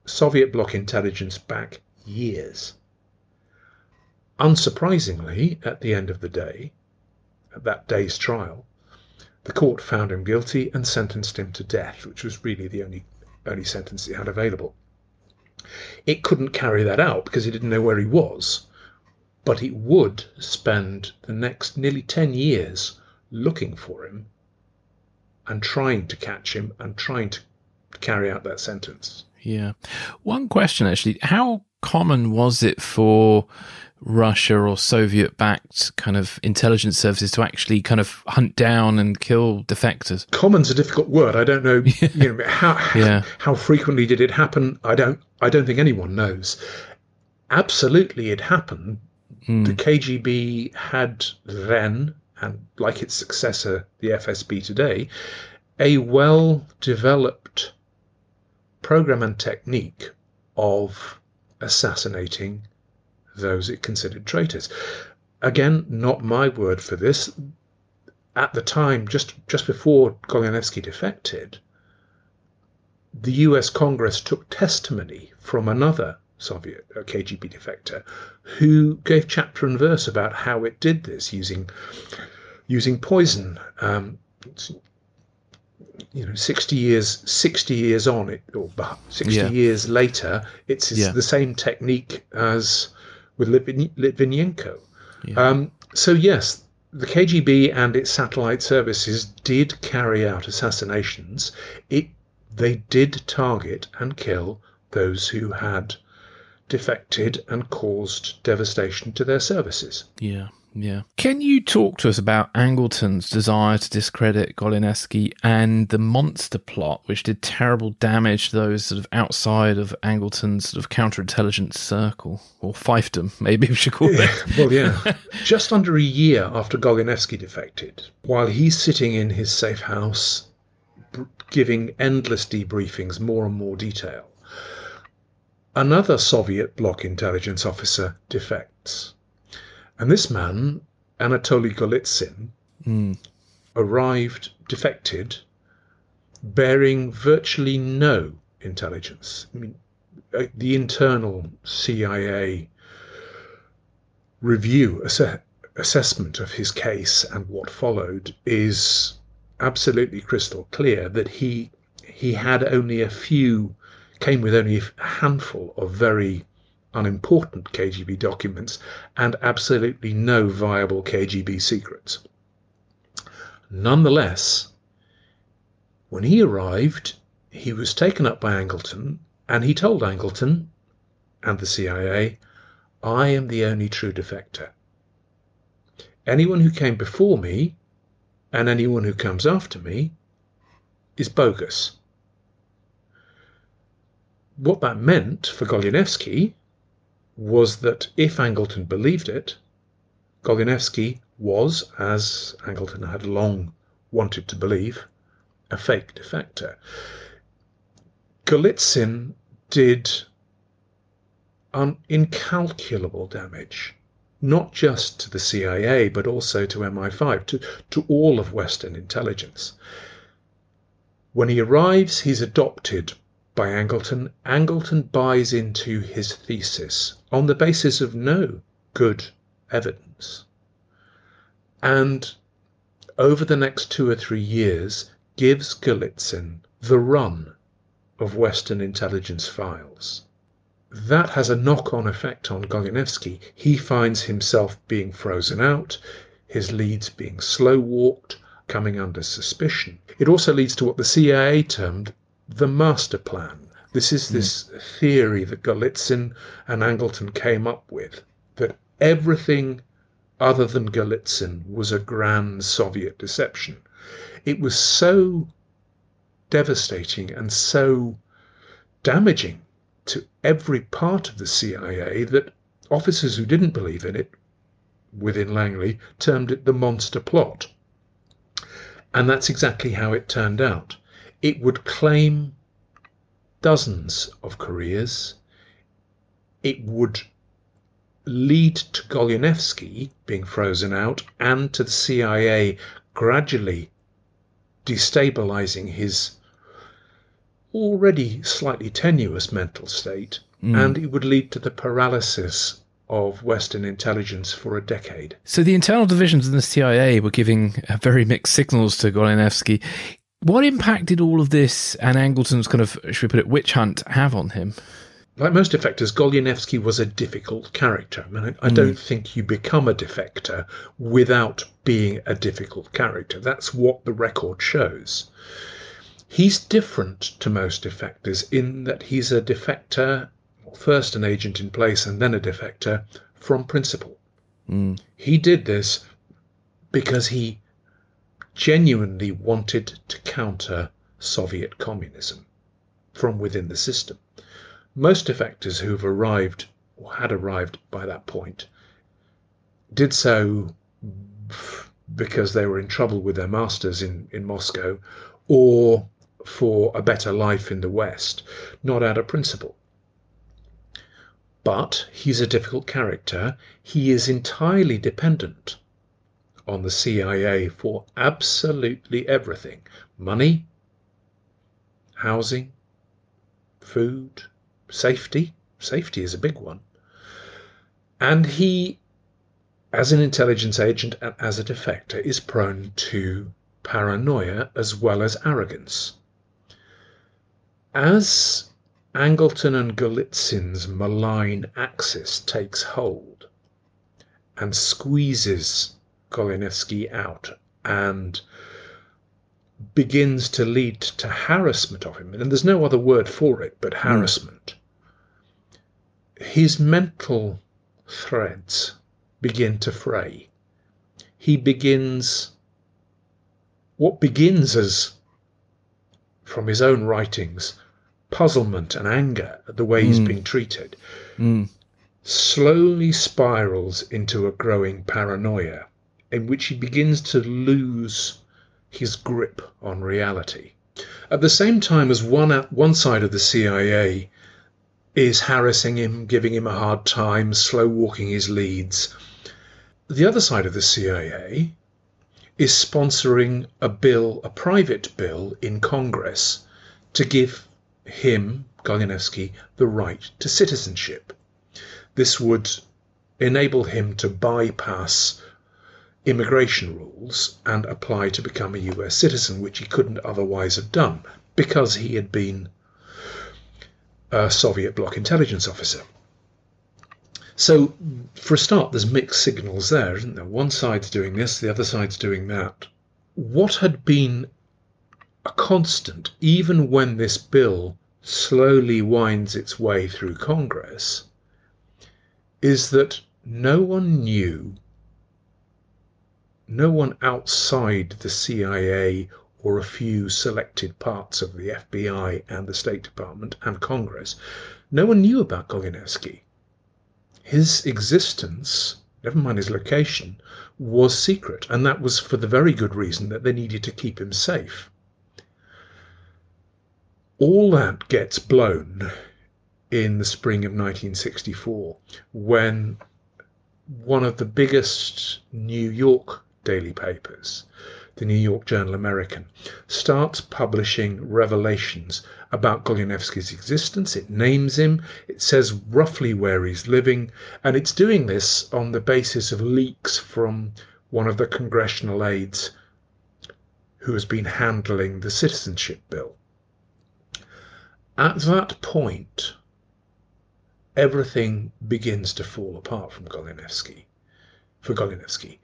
S3: Soviet bloc intelligence back years. Unsurprisingly, at the end of the day, at that day's trial, the court found him guilty and sentenced him to death, which was really the only only sentence it had available. It couldn't carry that out because it didn't know where he was, but it would spend the next nearly 10 years looking for him and trying to catch him and trying to carry out that sentence.
S2: Yeah. One question actually, how common was it for Russia or Soviet backed kind of intelligence services to actually kind of hunt down and kill defectors?
S3: Common's a difficult word. I don't know, *laughs* you know how yeah. how frequently did it happen? I don't I don't think anyone knows. Absolutely it happened. Mm. The KGB had then and like its successor the FSB today a well developed program and technique of assassinating those it considered traitors. Again, not my word for this. At the time, just just before Goleniewski defected, the U.S. Congress took testimony from another Soviet uh, KGB defector who gave chapter and verse about how it did this using using poison. Um, you know, sixty years sixty years on it, or sixty yeah. years later, it's, it's yeah. the same technique as with Litvin, Litvinenko. Yeah. Um, so yes, the KGB and its satellite services did carry out assassinations. It they did target and kill those who had defected and caused devastation to their services.
S2: Yeah. Yeah. Can you talk to us about Angleton's desire to discredit Goleniewski and the monster plot, which did terrible damage to those sort of outside of Angleton's sort of counterintelligence circle, or fiefdom, *laughs* maybe we should call
S3: it?
S2: Yeah.
S3: well, yeah. Just under a year after Goleniewski defected, while he's sitting in his safe house, giving endless debriefings, more and more detail, another Soviet bloc intelligence officer defects. And this man, Anatoly Golitsyn, mm. arrived defected, bearing virtually no intelligence. I mean, uh, the internal CIA review ass- assessment of his case and what followed is absolutely crystal clear that he he had only a few came with only a handful of very unimportant KGB documents and absolutely no viable KGB secrets. Nonetheless, when he arrived, he was taken up by Angleton and he told Angleton and the CIA, I am the only true defector. Anyone who came before me and anyone who comes after me is bogus. What that meant for Goleniewski was that if Angleton believed it, Goleniewski was, as Angleton had long wanted to believe, a fake defector. Golitsyn did un- incalculable damage, not just to the CIA, but also to MI5, to, to all of Western intelligence. When he arrives, he's adopted by Angleton, Angleton buys into his thesis on the basis of no good evidence. And over the next two or three years, gives Golitsyn the run of Western intelligence files. That has a knock on effect on Goleniewski. He finds himself being frozen out, his leads being slow walked, coming under suspicion. It also leads to what the CIA termed the master plan. This is this mm. theory that Golitsyn and Angleton came up with that everything other than Golitsyn was a grand Soviet deception. It was so devastating and so damaging to every part of the CIA that officers who didn't believe in it within Langley termed it the monster plot. And that's exactly how it turned out it would claim dozens of careers. It would lead to Goleniewski being frozen out and to the CIA gradually destabilizing his already slightly tenuous mental state, mm. and it would lead to the paralysis of Western intelligence for a decade.
S2: So the internal divisions in the CIA were giving very mixed signals to Goleniewski. What impact did all of this and Angleton's kind of, should we put it, witch hunt have on him?
S3: Like most defectors, Goleniewski was a difficult character. I, mean, I, I mm. don't think you become a defector without being a difficult character. That's what the record shows. He's different to most defectors in that he's a defector, first an agent in place and then a defector from principle. Mm. He did this because he genuinely wanted to counter Soviet communism from within the system. Most defectors who've arrived or had arrived by that point did so because they were in trouble with their masters in, in Moscow or for a better life in the West, not out of principle. But he's a difficult character. He is entirely dependent on the CIA for absolutely everything money, housing, food, safety. Safety is a big one. And he, as an intelligence agent and as a defector, is prone to paranoia as well as arrogance. As Angleton and Golitsyn's malign axis takes hold and squeezes Goleniewski out and begins to lead to harassment of him, and there's no other word for it but hmm. harassment. Mm. His mental threads begin to fray. He begins what begins as, from his own writings, puzzlement and anger at the way mm. he's hmm. being treated, mm. slowly spirals into a growing paranoia in which he begins to lose his grip on reality. At the same time as one, one side of the CIA is harassing him, giving him a hard time, slow walking his leads, the other side of the CIA is sponsoring a bill, a private bill in Congress to give him, Goleniewski, the right to citizenship. This would enable him to bypass immigration rules and apply to become a US citizen, which he couldn't otherwise have done because he had been a Soviet bloc intelligence officer. So, for a start, there's mixed signals there, isn't there? One side's doing this, the other side's doing that. What had been a constant, even when this bill slowly winds its way through Congress, is that no one knew no one outside the CIA or a few selected parts of the FBI and the State Department and Congress, no one knew about Goleniewski. His existence, never mind his location, was secret, and that was for the very good reason that they needed to keep him safe. All that gets blown in the spring of 1964 when one of the biggest New York daily papers, the New York Journal American, starts publishing revelations about Goleniewski's existence. It names him, it says roughly where he's living, and it's doing this on the basis of leaks from one of the congressional aides who has been handling the citizenship bill. At that point, everything begins to fall apart from Goleniewski, for Goleniewski.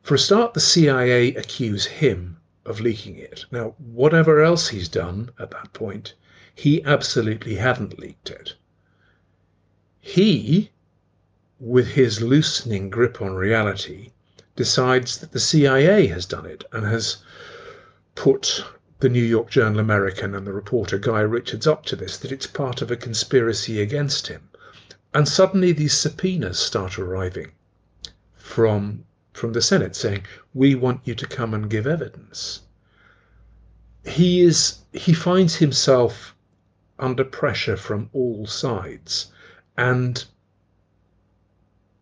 S3: For a start, the CIA accuse him of leaking it. Now, whatever else he's done at that point, he absolutely hadn't leaked it. He, with his loosening grip on reality, decides that the CIA has done it and has put the New York Journal American and the reporter Guy Richards up to this, that it's part of a conspiracy against him. And suddenly these subpoenas start arriving from from the Senate saying, "We want you to come and give evidence." He is he finds himself under pressure from all sides, and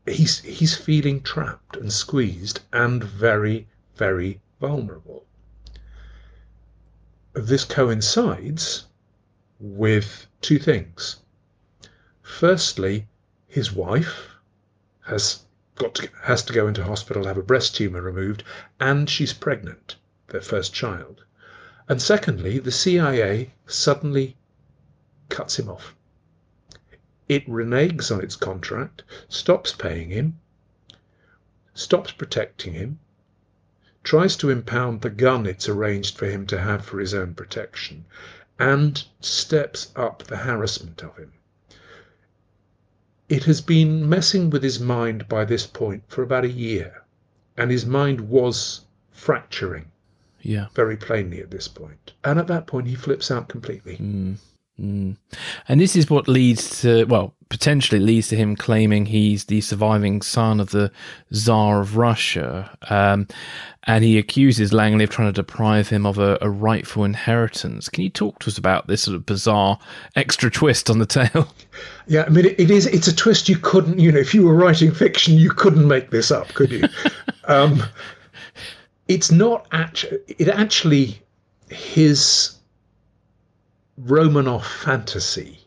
S3: he's he's feeling trapped and squeezed and very very vulnerable. This coincides with two things. Firstly, his wife has got to, has to go into hospital, have a breast tumor removed, and she's pregnant, their first child. And secondly, the CIA suddenly cuts him off. It reneges on its contract, stops paying him, stops protecting him, tries to impound the gun it's arranged for him to have for his own protection, and steps up the harassment of him. It has been messing with his mind by this point for about a year, and his mind was fracturing.
S2: Yeah.
S3: Very plainly at this point. And at that point, he flips out completely.
S2: Mm. Mm. And this is what leads to, well, potentially leads to him claiming he's the surviving son of the Tsar of Russia. Um, and he accuses Langley of trying to deprive him of a, a, rightful inheritance. Can you talk to us about this sort of bizarre extra twist on the tale? *laughs*
S3: Yeah, I mean, it, it is, it's a twist you couldn't, you know, if you were writing fiction, you couldn't make this up, could you? *laughs* um, it's not actually, it actually, his Romanov fantasy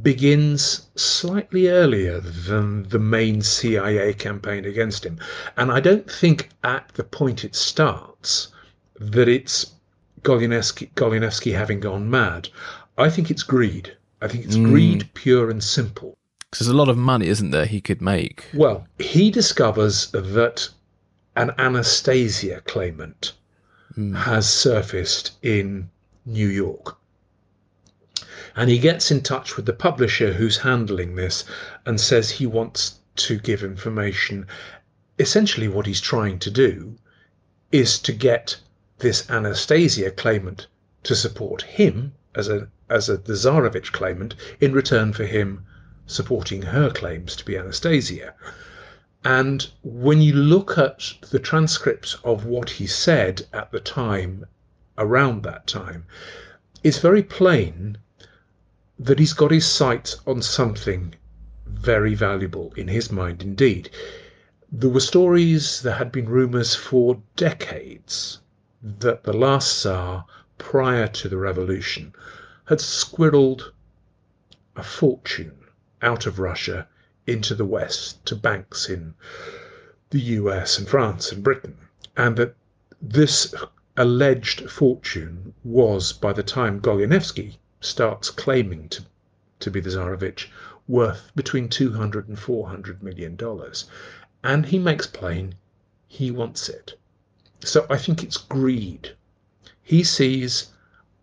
S3: begins slightly earlier than the main CIA campaign against him. And I don't think at the point it starts that it's Goleniewski, having gone mad. I think it's greed. I think it's mm. greed, pure and simple.
S2: Because there's a lot of money, isn't there, he could make?
S3: Well, he discovers that an Anastasia claimant mm. has surfaced in New York. And he gets in touch with the publisher who's handling this and says he wants to give information. Essentially, what he's trying to do is to get this Anastasia claimant to support him as a as a the Tsarevich claimant in return for him supporting her claims to be Anastasia. And when you look at the transcripts of what he said at the time, around that time, it's very plain that he's got his sights on something very valuable in his mind indeed. There were stories, there had been rumours for decades that the last Tsar, prior to the revolution, had squirreled a fortune out of Russia into the West to banks in the US and France and Britain, and that this alleged fortune was, by the time Goleniewski starts claiming to, to be the Tsarevich, worth between 200 and 400 million dollars. And he makes plain he wants it. So I think it's greed. He sees,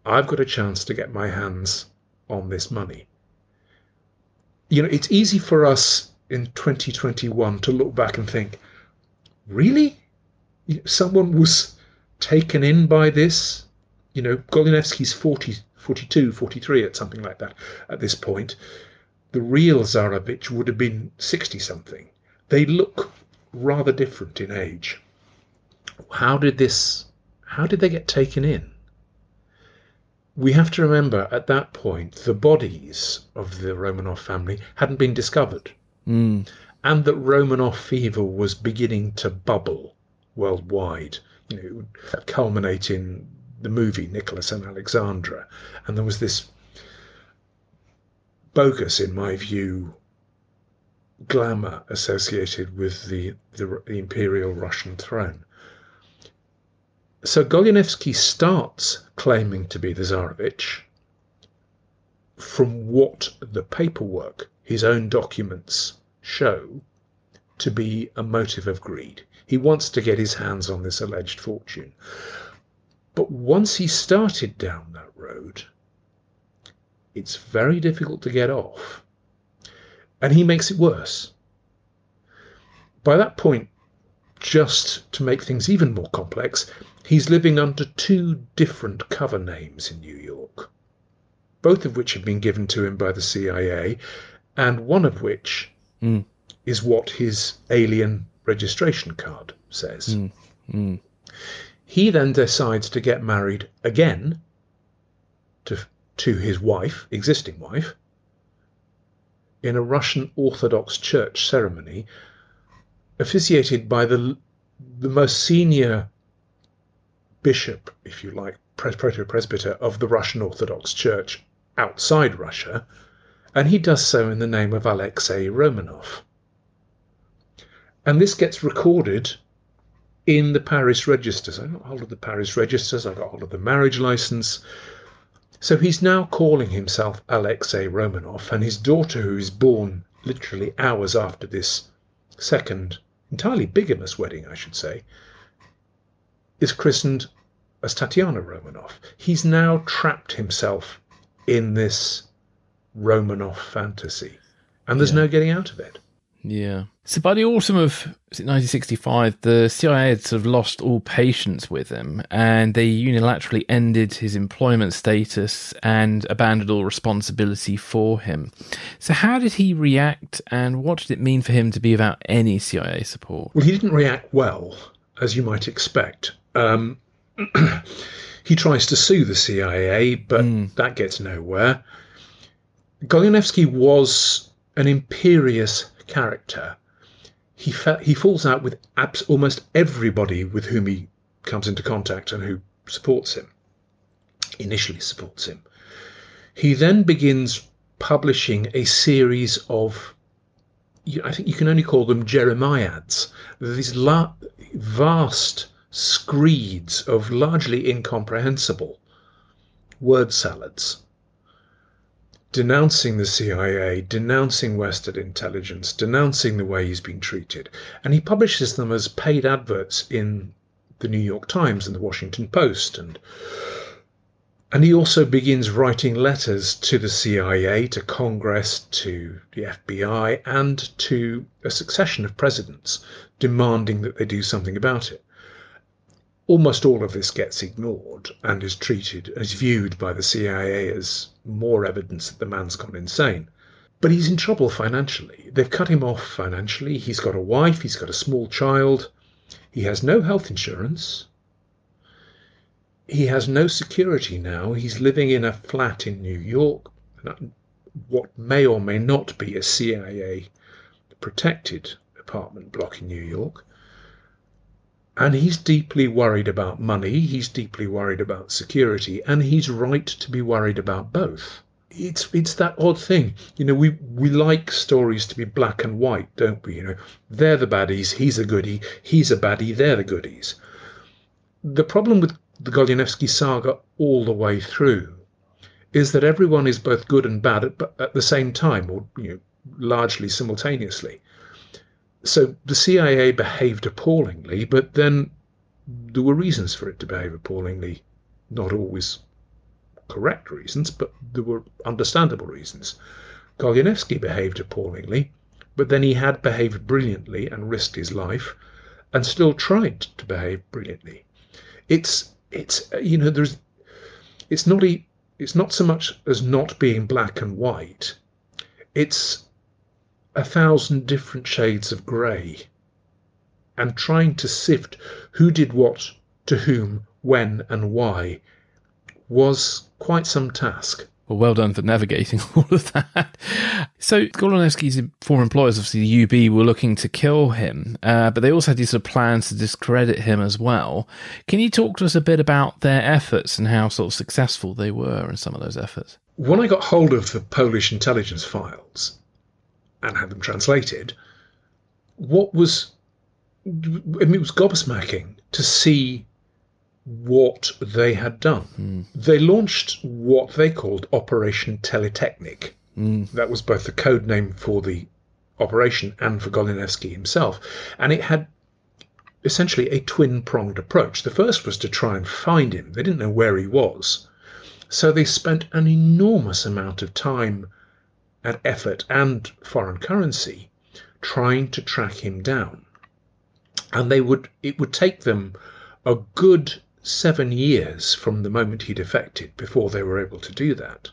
S3: I've got a chance to get my hands on this money you know, it's easy for us in 2021 to look back and think, really? Someone was taken in by this? You know, Goleniewski's 40, 42, 43 at something like that at this point. The real Tsarevich would have been 60 something. They look rather different in age. How did this, how did they get taken in? we have to remember at that point the bodies of the Romanov family hadn't been discovered.
S2: Mm.
S3: And that Romanov fever was beginning to bubble worldwide. You know, it would culminate in the movie Nicholas and Alexandra. And there was this bogus, in my view, glamour associated with the, the, the imperial Russian throne. So Goleniewski starts claiming to be the Tsarevich from what the paperwork, his own documents, show to be a motive of greed. He wants to get his hands on this alleged fortune. But once he started down that road, it's very difficult to get off. And he makes it worse. By that point, just to make things even more complex, he's living under two different cover names in New York, both of which have been given to him by the CIA, and one of which
S2: mm.
S3: is what his alien registration card says.
S2: Mm. Mm.
S3: He then decides to get married again to, to his wife, existing wife, in a Russian Orthodox Church ceremony officiated by the the most senior bishop, if you like, proto presbyter of the Russian Orthodox Church outside Russia, and he does so in the name of Alexei Romanov. And this gets recorded in the parish registers. I got hold of the parish registers, I got hold of the marriage license. So he's now calling himself Alexei Romanov, and his daughter, who is born literally hours after this second entirely bigamous wedding, I should say, is christened as Tatiana Romanov. He's now trapped himself in this Romanov fantasy, and there's yeah. no getting out of it.
S2: Yeah. So by the autumn of 1965, the CIA had sort of lost all patience with him, and they unilaterally ended his employment status and abandoned all responsibility for him. So how did he react, and what did it mean for him to be without any CIA support?
S3: Well, he didn't react well, as you might expect. Um, *clears throat* he tries to sue the CIA, but mm. that gets nowhere. Goleniewski was an imperious character he fa- he falls out with abs- almost everybody with whom he comes into contact and who supports him. Initially supports him. He then begins publishing a series of I think you can only call them Jeremiads. These la- vast screeds of largely incomprehensible word salads denouncing the CIA, denouncing Western intelligence, denouncing the way he's been treated. And he publishes them as paid adverts in the New York Times and the Washington Post and and he also begins writing letters to the CIA, to Congress, to the FBI, and to a succession of presidents demanding that they do something about it almost all of this gets ignored and is treated as viewed by the CIA as more evidence that the man's gone insane. But he's in trouble financially. They've cut him off financially. He's got a wife, he's got a small child, he has no health insurance. He has no security now. He's living in a flat in New York, what may or may not be a CIA protected apartment block in New York. And he's deeply worried about money, he's deeply worried about security, and he's right to be worried about both. It's it's that odd thing. You know, we, we like stories to be black and white, don't we? You know, they're the baddies, he's a goody, he's a baddie, they're the goodies. The problem with the Goleniewski saga all the way through is that everyone is both good and bad at, at the same time, or you know, largely simultaneously so the CIA behaved appallingly, but then there were reasons for it to behave appallingly, not always correct reasons, but there were understandable reasons. Goleniewski behaved appallingly, but then he had behaved brilliantly and risked his life, and still tried to behave brilliantly. It's it's you know there's it's not a, it's not so much as not being black and white. It's a thousand different shades of grey and trying to sift who did what to whom, when, and why was quite some task.
S2: Well, well done for navigating *laughs* all of that. So, Goleniewski's former employers, obviously the UB, were looking to kill him, uh, but they also had these sort of plans to discredit him as well. Can you talk to us a bit about their efforts and how sort of successful they were in some of those efforts?
S3: When I got hold of the Polish intelligence files, and had them translated, what was I mean, it was gobsmacking to see what they had done. Mm. They launched what they called Operation Teletechnik. Mm. That was both the code name for the operation and for Goleniewski himself. And it had essentially a twin pronged approach. The first was to try and find him, they didn't know where he was. So they spent an enormous amount of time and effort and foreign currency trying to track him down. And they would it would take them a good seven years from the moment he defected before they were able to do that.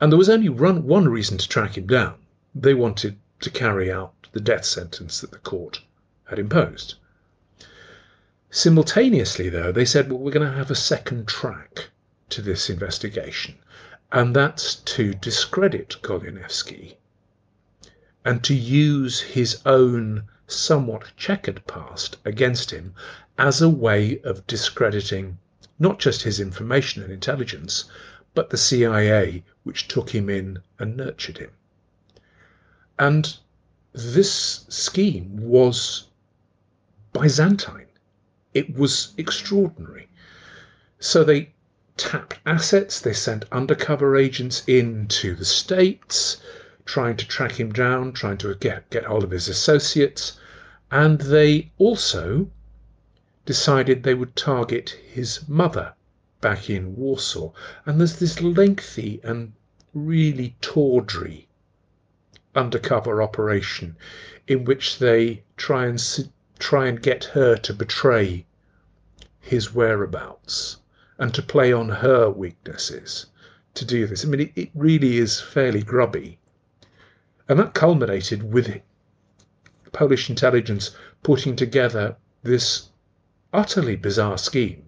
S3: And there was only one reason to track him down. They wanted to carry out the death sentence that the court had imposed. Simultaneously, though, they said, well, we're going to have a second track to this investigation and that's to discredit Goleniewski and to use his own somewhat checkered past against him as a way of discrediting not just his information and intelligence, but the CIA, which took him in and nurtured him. And this scheme was Byzantine. It was extraordinary. So they tapped assets. They sent undercover agents into the States, trying to track him down, trying to get, get hold of his associates. And they also decided they would target his mother back in Warsaw. And there's this lengthy and really tawdry undercover operation in which they try and try and get her to betray his whereabouts and to play on her weaknesses to do this. I mean, it, it really is fairly grubby. And that culminated with Polish intelligence putting together this utterly bizarre scheme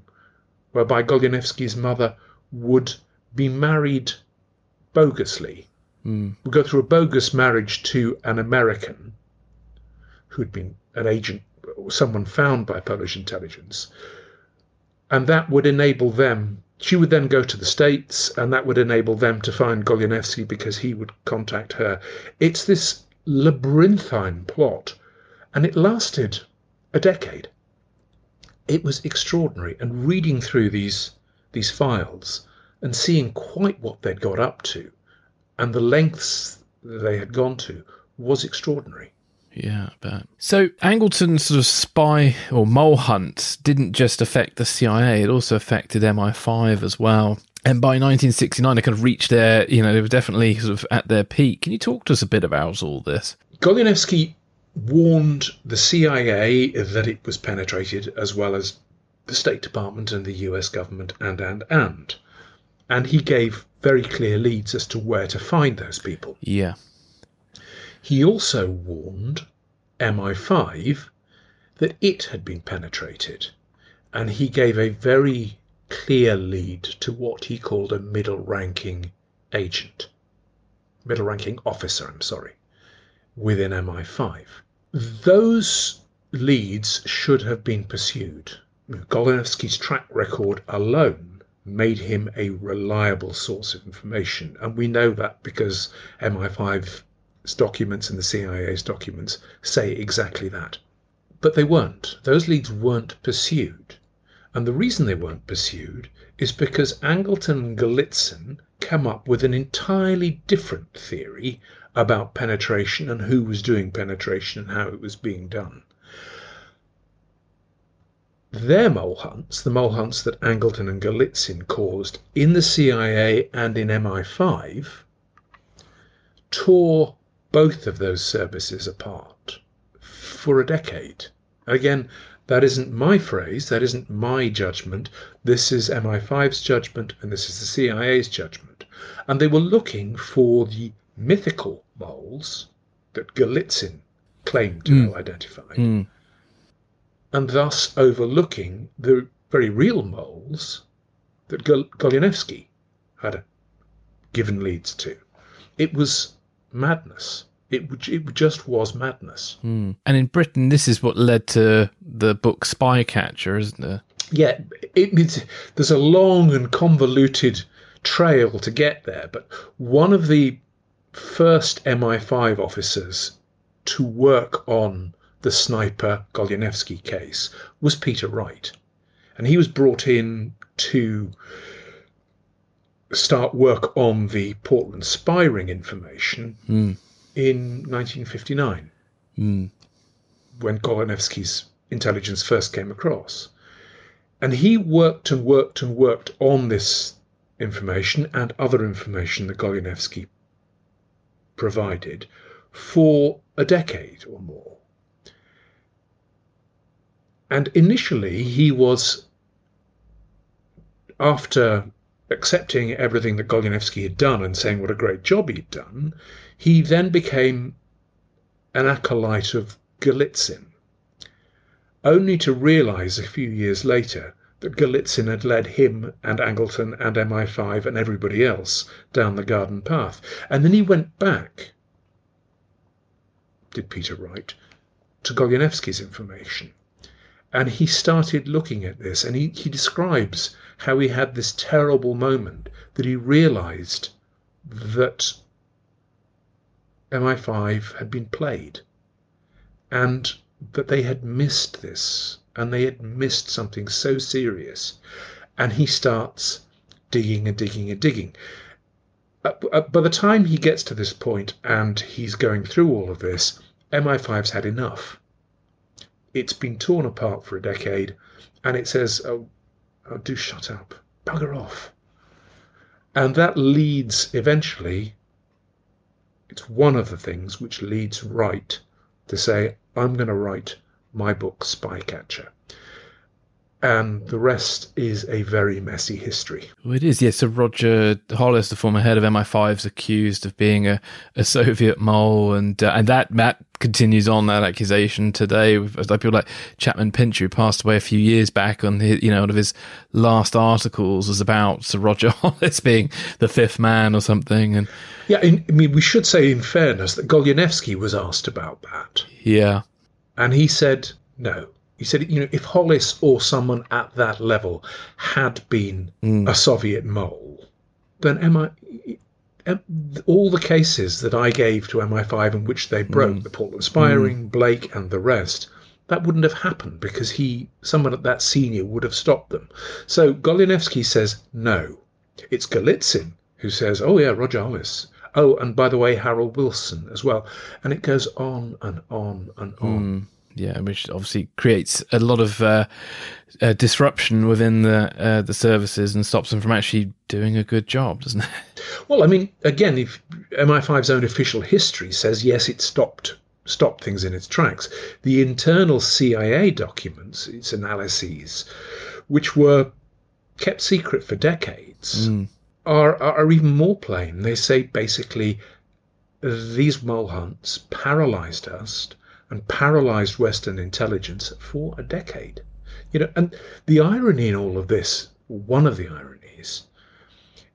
S3: whereby Goleniewski's mother would be married bogusly,
S2: mm.
S3: would go through a bogus marriage to an American who'd been an agent, or someone found by Polish intelligence, and that would enable them. She would then go to the States, and that would enable them to find Goleniewski because he would contact her. It's this labyrinthine plot, and it lasted a decade. It was extraordinary, and reading through these these files and seeing quite what they'd got up to, and the lengths they had gone to, was extraordinary.
S2: Yeah, I bet. So Angleton's sort of spy or mole hunt didn't just affect the CIA; it also affected MI5 as well. And by 1969, they kind of reached their, you know, they were definitely sort of at their peak. Can you talk to us a bit about all this?
S3: Goleniewski warned the CIA that it was penetrated, as well as the State Department and the US government, and and and, and he gave very clear leads as to where to find those people.
S2: Yeah.
S3: He also warned MI5 that it had been penetrated, and he gave a very clear lead to what he called a middle ranking agent, middle ranking officer, I'm sorry, within MI5. Those leads should have been pursued. Goleniewski's track record alone made him a reliable source of information, and we know that because MI5 documents and the CIA's documents say exactly that. But they weren't. Those leads weren't pursued. And the reason they weren't pursued is because Angleton and Golitsyn come up with an entirely different theory about penetration and who was doing penetration and how it was being done. Their mole hunts, the mole hunts that Angleton and Golitsyn caused in the CIA and in MI5, tore both of those services apart for a decade. Again, that isn't my phrase, that isn't my judgment. This is MI5's judgment and this is the CIA's judgment. And they were looking for the mythical moles that Golitsyn claimed to mm. have identified,
S2: mm.
S3: and thus overlooking the very real moles that Gol- Goleniewski had given leads to. It was madness. It, it just was madness.
S2: Mm. And in Britain, this is what led to the book Spycatcher, isn't it?
S3: Yeah, it, there's a long and convoluted trail to get there, but one of the first MI5 officers to work on the sniper Goleniewski case was Peter Wright. And he was brought in to start work on the Portland spy ring information
S2: mm.
S3: in 1959
S2: mm.
S3: when Goleniewski's intelligence first came across. And he worked and worked and worked on this information and other information that Goleniewski provided for a decade or more. And initially, he was, after accepting everything that Goleniewski had done and saying what a great job he'd done, he then became an acolyte of Golitsyn, only to realize a few years later that Golitsyn had led him and Angleton and MI5 and everybody else down the garden path. And then he went back, did Peter Wright, to Goleniewski's information. And he started looking at this, and he, he describes how he had this terrible moment that he realized that MI5 had been played and that they had missed this and they had missed something so serious. And he starts digging and digging and digging. Uh, uh, by the time he gets to this point and he's going through all of this, MI5's had enough. It's been torn apart for a decade, and it says, oh, oh, do shut up, bugger off. And that leads eventually It's one of the things which leads Wright to say, I'm going to write my book, Spycatcher and the rest is a very messy history.
S2: Well, it is, yes. So Roger Hollis, the former head of MI5, is accused of being a, a Soviet mole, and uh, and that that continues on that accusation today. With like people like Chapman Pincher, who passed away a few years back, on his, you know one of his last articles was about Sir Roger *laughs* Hollis being the fifth man or something, and
S3: yeah, in, I mean we should say in fairness that Goleniewski was asked about that.
S2: Yeah,
S3: and he said no he said, you know, if Hollis or someone at that level had been mm. a Soviet mole, then MI, all the cases that I gave to MI5 in which they broke mm. the Portland spy ring, mm. Blake, and the rest, that wouldn't have happened because he, someone at that senior, would have stopped them. So Goleniewski says no. It's Golitsyn who says, oh yeah, Roger Hollis. Oh, and by the way, Harold Wilson as well. And it goes on and on and on.
S2: Yeah, which obviously creates a lot of uh, uh, disruption within the uh, the services and stops them from actually doing a good job, doesn't it? *laughs*
S3: Well, I mean, again, if MI5's own official history says yes, it stopped stopped things in its tracks. The internal CIA documents, its analyses, which were kept secret for decades, mm. are, are even more plain. They say basically these mole hunts paralyzed us and paralyzed Western intelligence for a decade. You know, and the irony in all of this, one of the ironies,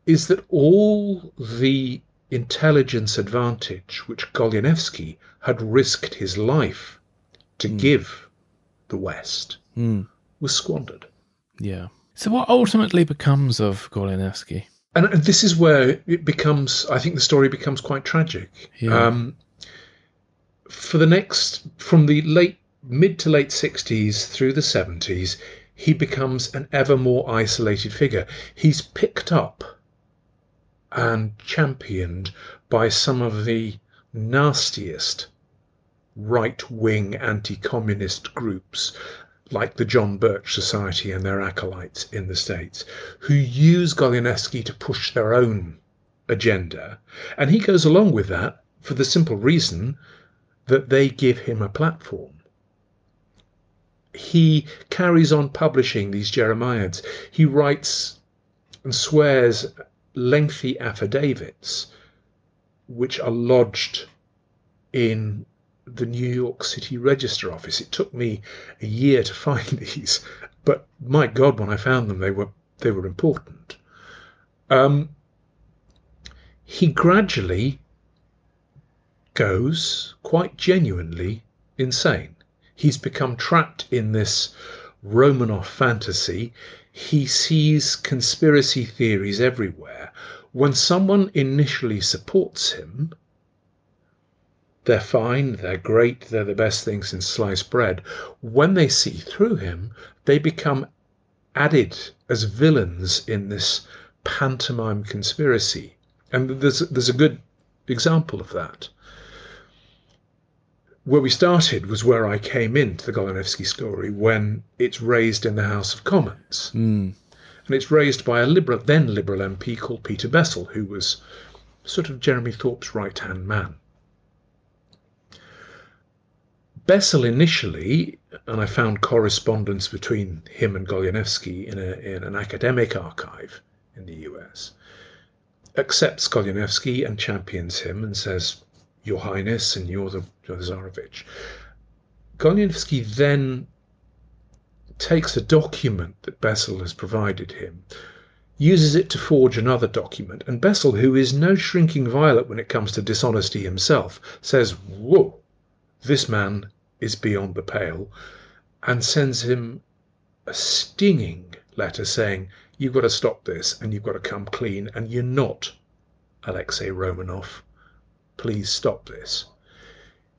S3: is that all the intelligence advantage which Goleniewski had risked his life to mm. give the West mm. was squandered.
S2: Yeah. So, what ultimately becomes of Goleniewski?
S3: And this is where it becomes, I think the story becomes quite tragic. Yeah. Um, for the next from the late mid to late 60s through the 70s he becomes an ever more isolated figure he's picked up and championed by some of the nastiest right-wing anti-communist groups like the John Birch Society and their acolytes in the States, who use Goleniewski to push their own agenda. And he goes along with that for the simple reason that they give him a platform. He carries on publishing these Jeremiads. He writes and swears lengthy affidavits which are lodged in the New York City Register Office. It took me a year to *laughs* find these, but my God, when I found them, they were they were important. Um, he gradually goes quite genuinely insane. He's become trapped in this Romanov fantasy. He sees conspiracy theories everywhere. When someone initially supports him, they're fine, they're great, they're the best thing since sliced bread. When they see through him, they become added as villains in this pantomime conspiracy. And there's there's a good example of that where we started was where I came into the Goleniewski story when it's raised in the House of Commons. Mm. And it's raised by a liberal, then Liberal MP called Peter Bessell, who was sort of Jeremy Thorpe's right hand man. Bessell initially, and I found correspondence between him and Goleniewski in, in an academic archive in the US, accepts Goleniewski and champions him and says, your Highness, and you're the, you're the Tsarevich. Then takes a document that Bessell has provided him, uses it to forge another document, and Bessell, who is no shrinking violet when it comes to dishonesty himself, says, Whoa, this man is beyond the pale, and sends him a stinging letter saying, You've got to stop this and you've got to come clean, and you're not Alexei Romanov please stop this.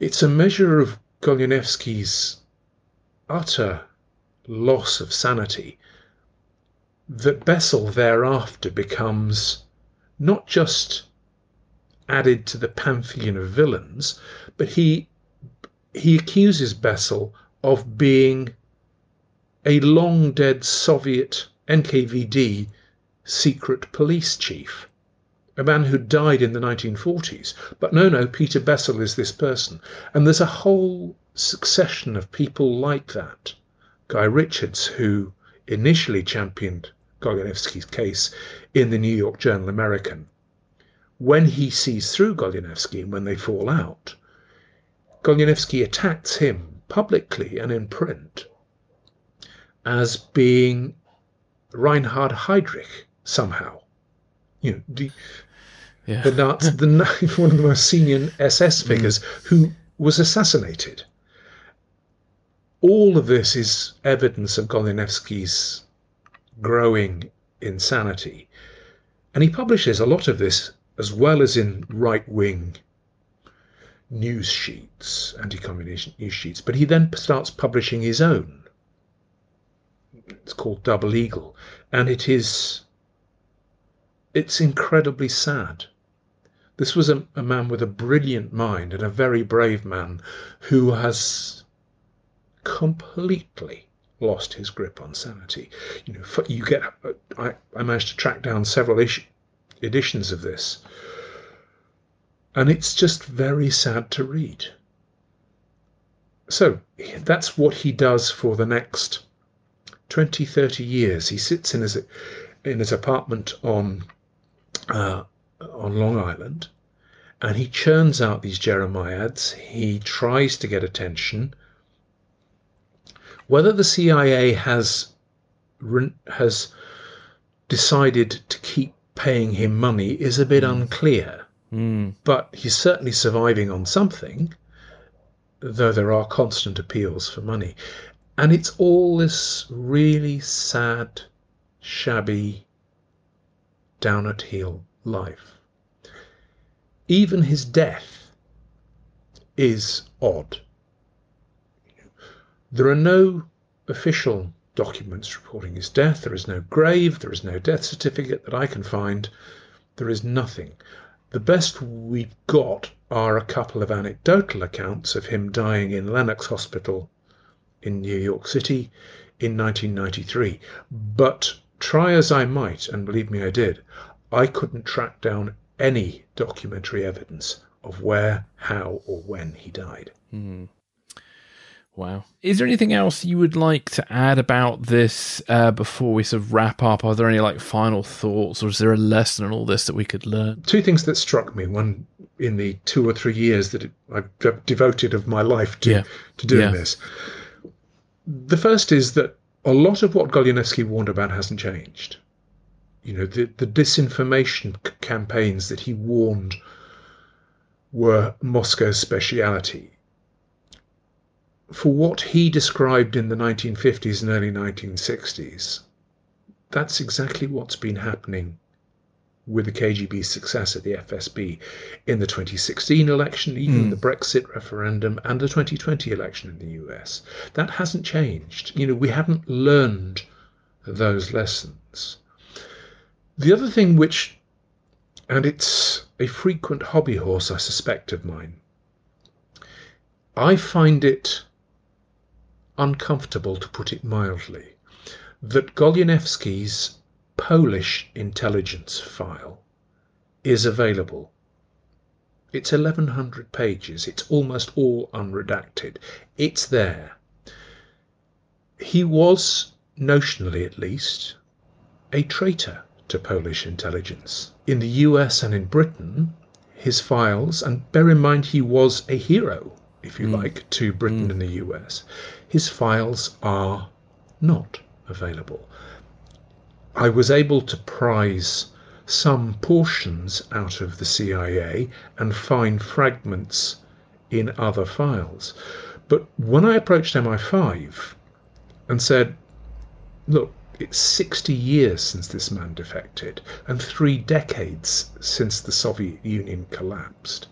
S3: It's a measure of Goleniewski's utter loss of sanity that Bessell thereafter becomes not just added to the pantheon of villains, but he he accuses Bessell of being a long dead Soviet NKVD secret police chief a man who died in the 1940s. But no, no, Peter Bessell is this person. And there's a whole succession of people like that. Guy Richards, who initially championed Goleniewski's case in the New York Journal American. When he sees through Goleniewski and when they fall out, Goleniewski attacks him publicly and in print as being Reinhard Heydrich somehow. You know, yeah. the Nazi, *laughs* the one of the most senior SS mm. figures mm. who was assassinated. All of this is evidence of Goleniewski's growing insanity. And he publishes a lot of this as well as in right wing news sheets, anti communist news sheets, but he then starts publishing his own. It's called Double Eagle, and it is it's incredibly sad. This was a, a man with a brilliant mind and a very brave man who has completely lost his grip on sanity. You know, you get. I, I managed to track down several editions of this, and it's just very sad to read. So that's what he does for the next 20, 30 years. He sits in his in his apartment on uh, on Long Island, and he churns out these Jeremiads. He tries to get attention. Whether the CIA has has decided to keep paying him money is a bit mm. unclear. Mm. But he's certainly surviving on something, though there are constant appeals for money. And it's all this really sad, shabby, down at heel life. Even his death is odd. There are no official documents reporting his death. There is no grave. There is no death certificate that I can find. There is nothing. The best we've got are a couple of anecdotal accounts of him dying in Lenox Hospital in New York City in 1993. But try as I might, and believe me, I did, I couldn't track down any documentary evidence of where, how, or when he died.
S2: Mm. Wow. Is there anything else you would like to add about this uh, before we sort of wrap up? Are there any like final thoughts, or is there a lesson in all this that we could learn?
S3: Two things that struck me. One in the two or three years that I've devoted of my life to yeah. to doing yeah. this. The first is that a lot of what Goleniewski warned about hasn't changed. You know, the, the disinformation c- campaigns that he warned were Moscow's speciality. For what he described in the 1950s and early 1960s, that's exactly what's been happening with the KGB's successor, the FSB, in the 2016 election, even mm. the Brexit referendum, and the 2020 election in the US. That hasn't changed. You know, we haven't learned those lessons. The other thing which, and it's a frequent hobby horse, I suspect, of mine, I find it uncomfortable, to put it mildly, that Goleniewski's Polish intelligence file is available. It's 1100 pages. It's almost all unredacted. It's there. He was, notionally at least, a traitor to Polish intelligence. In the US and in Britain, his files, and bear in mind he was a hero, if you mm. like, to Britain mm. and the US, his files are not available. I was able to prize some portions out of the CIA and find fragments in other files. But when I approached MI5 and said, look, it's 60 years since this man defected and three decades since the Soviet Union collapsed.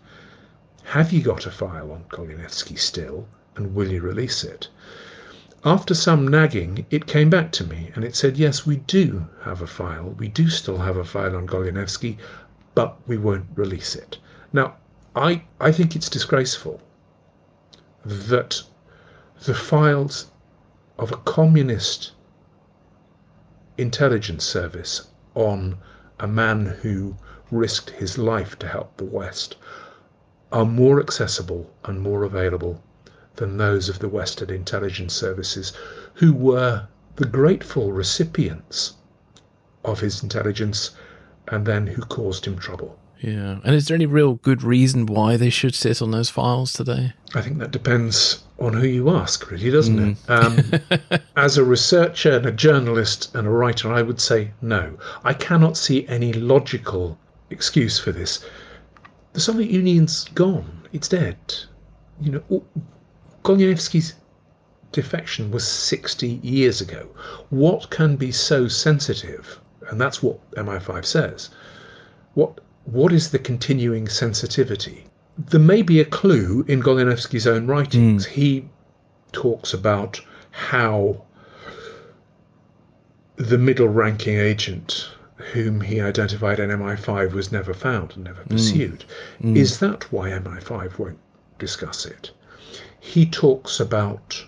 S3: Have you got a file on Goleniewski still and will you release it? After some nagging, it came back to me and it said, yes, we do have a file. We do still have a file on Goleniewski, but we won't release it. Now, I, I think it's disgraceful that the files of a communist intelligence service on a man who risked his life to help the West, are more accessible and more available than those of the Western intelligence services, who were the grateful recipients of his intelligence and then who caused him trouble.
S2: Yeah. And is there any real good reason why they should sit on those files today?
S3: I think that depends on who you ask, really, doesn't mm. it? Um, *laughs* as a researcher and a journalist and a writer, I would say no. I cannot see any logical excuse for this. The Soviet Union's gone. It's dead. You know, Goleniewski's defection was 60 years ago. What can be so sensitive? And that's what MI5 says. What what is the continuing sensitivity? There may be a clue in Goleniewski's own writings. Mm. He talks about how the middle ranking agent whom he identified in MI5 was never found and never hmm. pursued. Mm. Is that why MI5 won't discuss it? He talks about,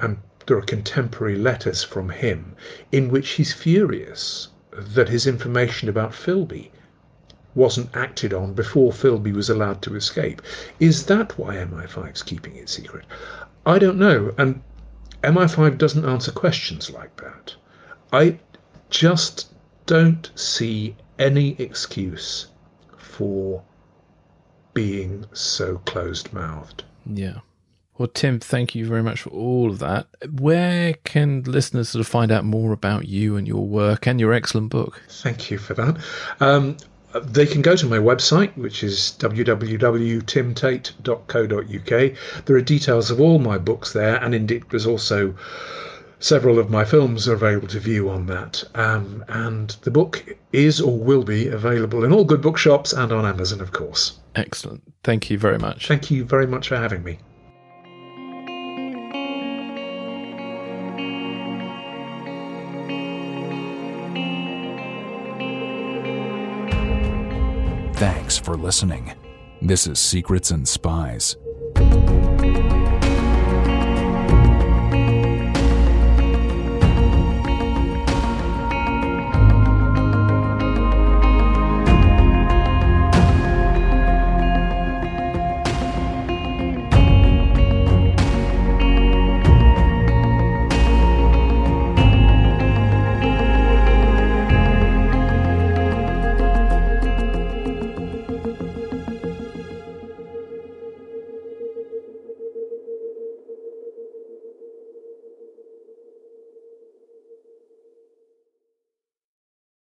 S3: and there are contemporary letters from him in which he's furious that his information about Philby wasn't acted on before Philby was allowed to escape. Is that why MI5's keeping it secret? I don't know, and MI5 doesn't answer questions like that. I just don't see any excuse for being so closed mouthed.
S2: Yeah. Well, Tim, thank you very much for all of that. Where can listeners sort of find out more about you and your work and your excellent book?
S3: Thank you for that. Um, they can go to my website, which is www.timtate.co.uk. There are details of all my books there, and indeed, there's also several of my films are available to view on that. Um, and the book is or will be available in all good bookshops and on Amazon, of course.
S2: Excellent. Thank you very much.
S3: Thank you very much for having me.
S1: for listening. This is Secrets and Spies.